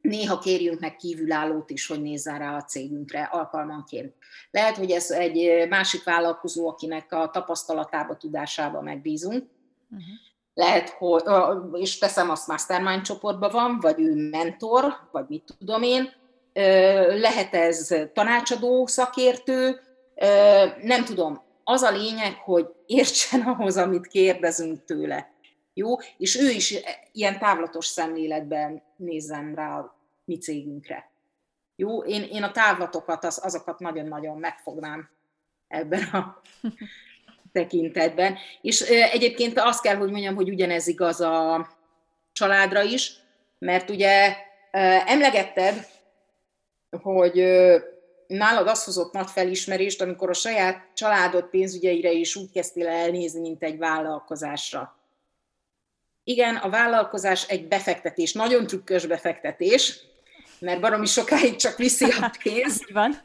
néha kérjünk meg kívülállót is, hogy nézzen rá a cégünkre alkalmanként. Lehet, hogy ez egy másik vállalkozó, akinek a tapasztalatába, tudásába megbízunk, uh-huh lehet, hogy, és teszem azt mastermind csoportban van, vagy ő mentor, vagy mit tudom én, lehet ez tanácsadó szakértő, nem tudom. Az a lényeg, hogy értsen ahhoz, amit kérdezünk tőle. Jó? És ő is ilyen távlatos szemléletben nézzen rá a mi cégünkre. Jó? Én, én a távlatokat, az, azokat nagyon-nagyon megfognám ebben a tekintetben. És egyébként azt kell, hogy mondjam, hogy ugyanez igaz a családra is, mert ugye emlegetted, hogy nálad az hozott nagy felismerést, amikor a saját családod pénzügyeire is úgy kezdtél elnézni, mint egy vállalkozásra. Igen, a vállalkozás egy befektetés, nagyon trükkös befektetés, mert baromi sokáig csak viszi a <laughs> pénzt. Van.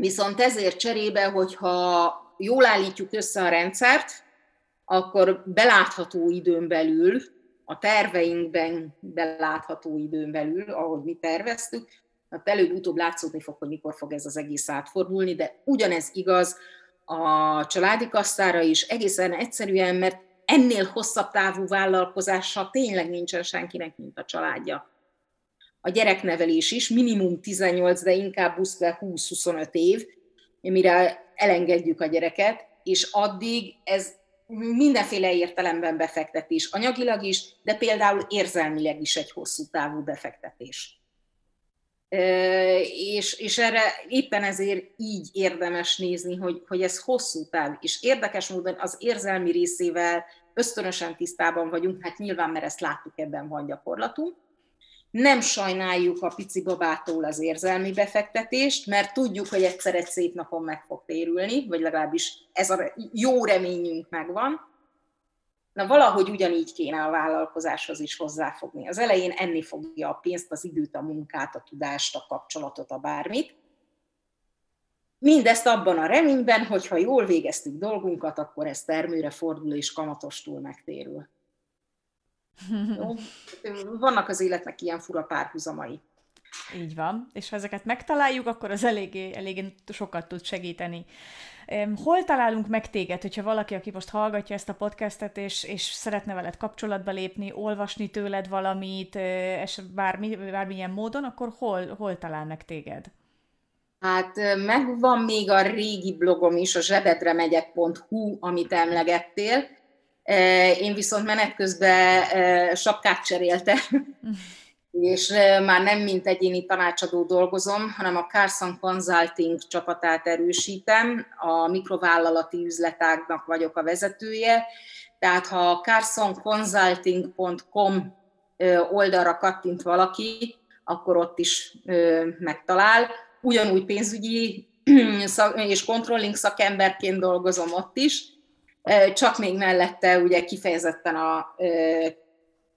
Viszont ezért cserébe, hogyha jól állítjuk össze a rendszert, akkor belátható időn belül, a terveinkben belátható időn belül, ahogy mi terveztük, hát előbb-utóbb látszódni fog, hogy mikor fog ez az egész átfordulni, de ugyanez igaz a családi kasszára is, egészen egyszerűen, mert ennél hosszabb távú vállalkozással tényleg nincsen senkinek, mint a családja. A gyereknevelés is minimum 18, de inkább 20-25 év, mire elengedjük a gyereket, és addig ez mindenféle értelemben befektetés, anyagilag is, de például érzelmileg is egy hosszú távú befektetés. És, és erre éppen ezért így érdemes nézni, hogy, hogy ez hosszú táv, és érdekes módon az érzelmi részével ösztönösen tisztában vagyunk, hát nyilván, mert ezt láttuk, ebben van gyakorlatunk, nem sajnáljuk a pici babától az érzelmi befektetést, mert tudjuk, hogy egyszer egy szép napon meg fog térülni, vagy legalábbis ez a jó reményünk megvan. Na valahogy ugyanígy kéne a vállalkozáshoz is hozzáfogni. Az elején enni fogja a pénzt, az időt, a munkát, a tudást, a kapcsolatot, a bármit. Mindezt abban a reményben, hogy ha jól végeztük dolgunkat, akkor ez termőre fordul és kamatostul megtérül. Vannak az életnek ilyen fura párhuzamai. Így van, és ha ezeket megtaláljuk, akkor az eléggé, eléggé sokat tud segíteni. Hol találunk meg téged, hogyha valaki, aki most hallgatja ezt a podcastet, és, és szeretne veled kapcsolatba lépni, olvasni tőled valamit, és bármi, bármilyen módon, akkor hol, hol talál meg téged? Hát megvan még a régi blogom is, a zsebedremegyek.hu, amit emlegettél, én viszont menet közben sapkát cseréltem, <laughs> és már nem mint egyéni tanácsadó dolgozom, hanem a Carson Consulting csapatát erősítem, a mikrovállalati üzletágnak vagyok a vezetője, tehát ha carsonconsulting.com oldalra kattint valaki, akkor ott is megtalál. Ugyanúgy pénzügyi <clears throat> és controlling szakemberként dolgozom ott is, csak még mellette ugye kifejezetten a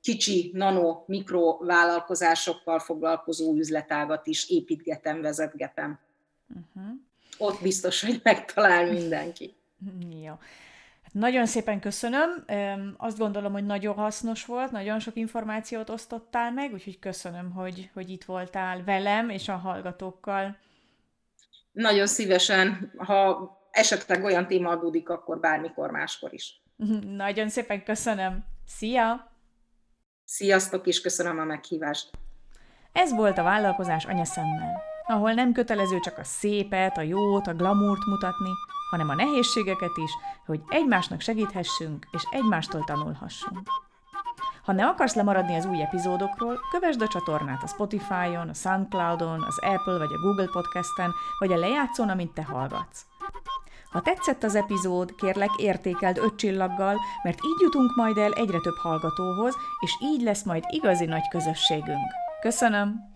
kicsi, nano, mikro vállalkozásokkal foglalkozó üzletágat is építgetem, vezetgetem. Uh-huh. Ott biztos, hogy megtalál mindenki. <laughs> Jó. Hát nagyon szépen köszönöm. Azt gondolom, hogy nagyon hasznos volt, nagyon sok információt osztottál meg, úgyhogy köszönöm, hogy, hogy itt voltál velem és a hallgatókkal. Nagyon szívesen, ha esetleg olyan téma adódik, akkor bármikor máskor is. <laughs> Nagyon szépen köszönöm. Szia! Sziasztok, és köszönöm a meghívást. Ez volt a vállalkozás anyaszemmel, ahol nem kötelező csak a szépet, a jót, a glamúrt mutatni, hanem a nehézségeket is, hogy egymásnak segíthessünk, és egymástól tanulhassunk. Ha ne akarsz lemaradni az új epizódokról, kövesd a csatornát a Spotify-on, a Soundcloud-on, az Apple vagy a Google Podcast-en, vagy a lejátszón, amint te hallgatsz. Ha tetszett az epizód, kérlek értékeld öt csillaggal, mert így jutunk majd el egyre több hallgatóhoz, és így lesz majd igazi nagy közösségünk. Köszönöm!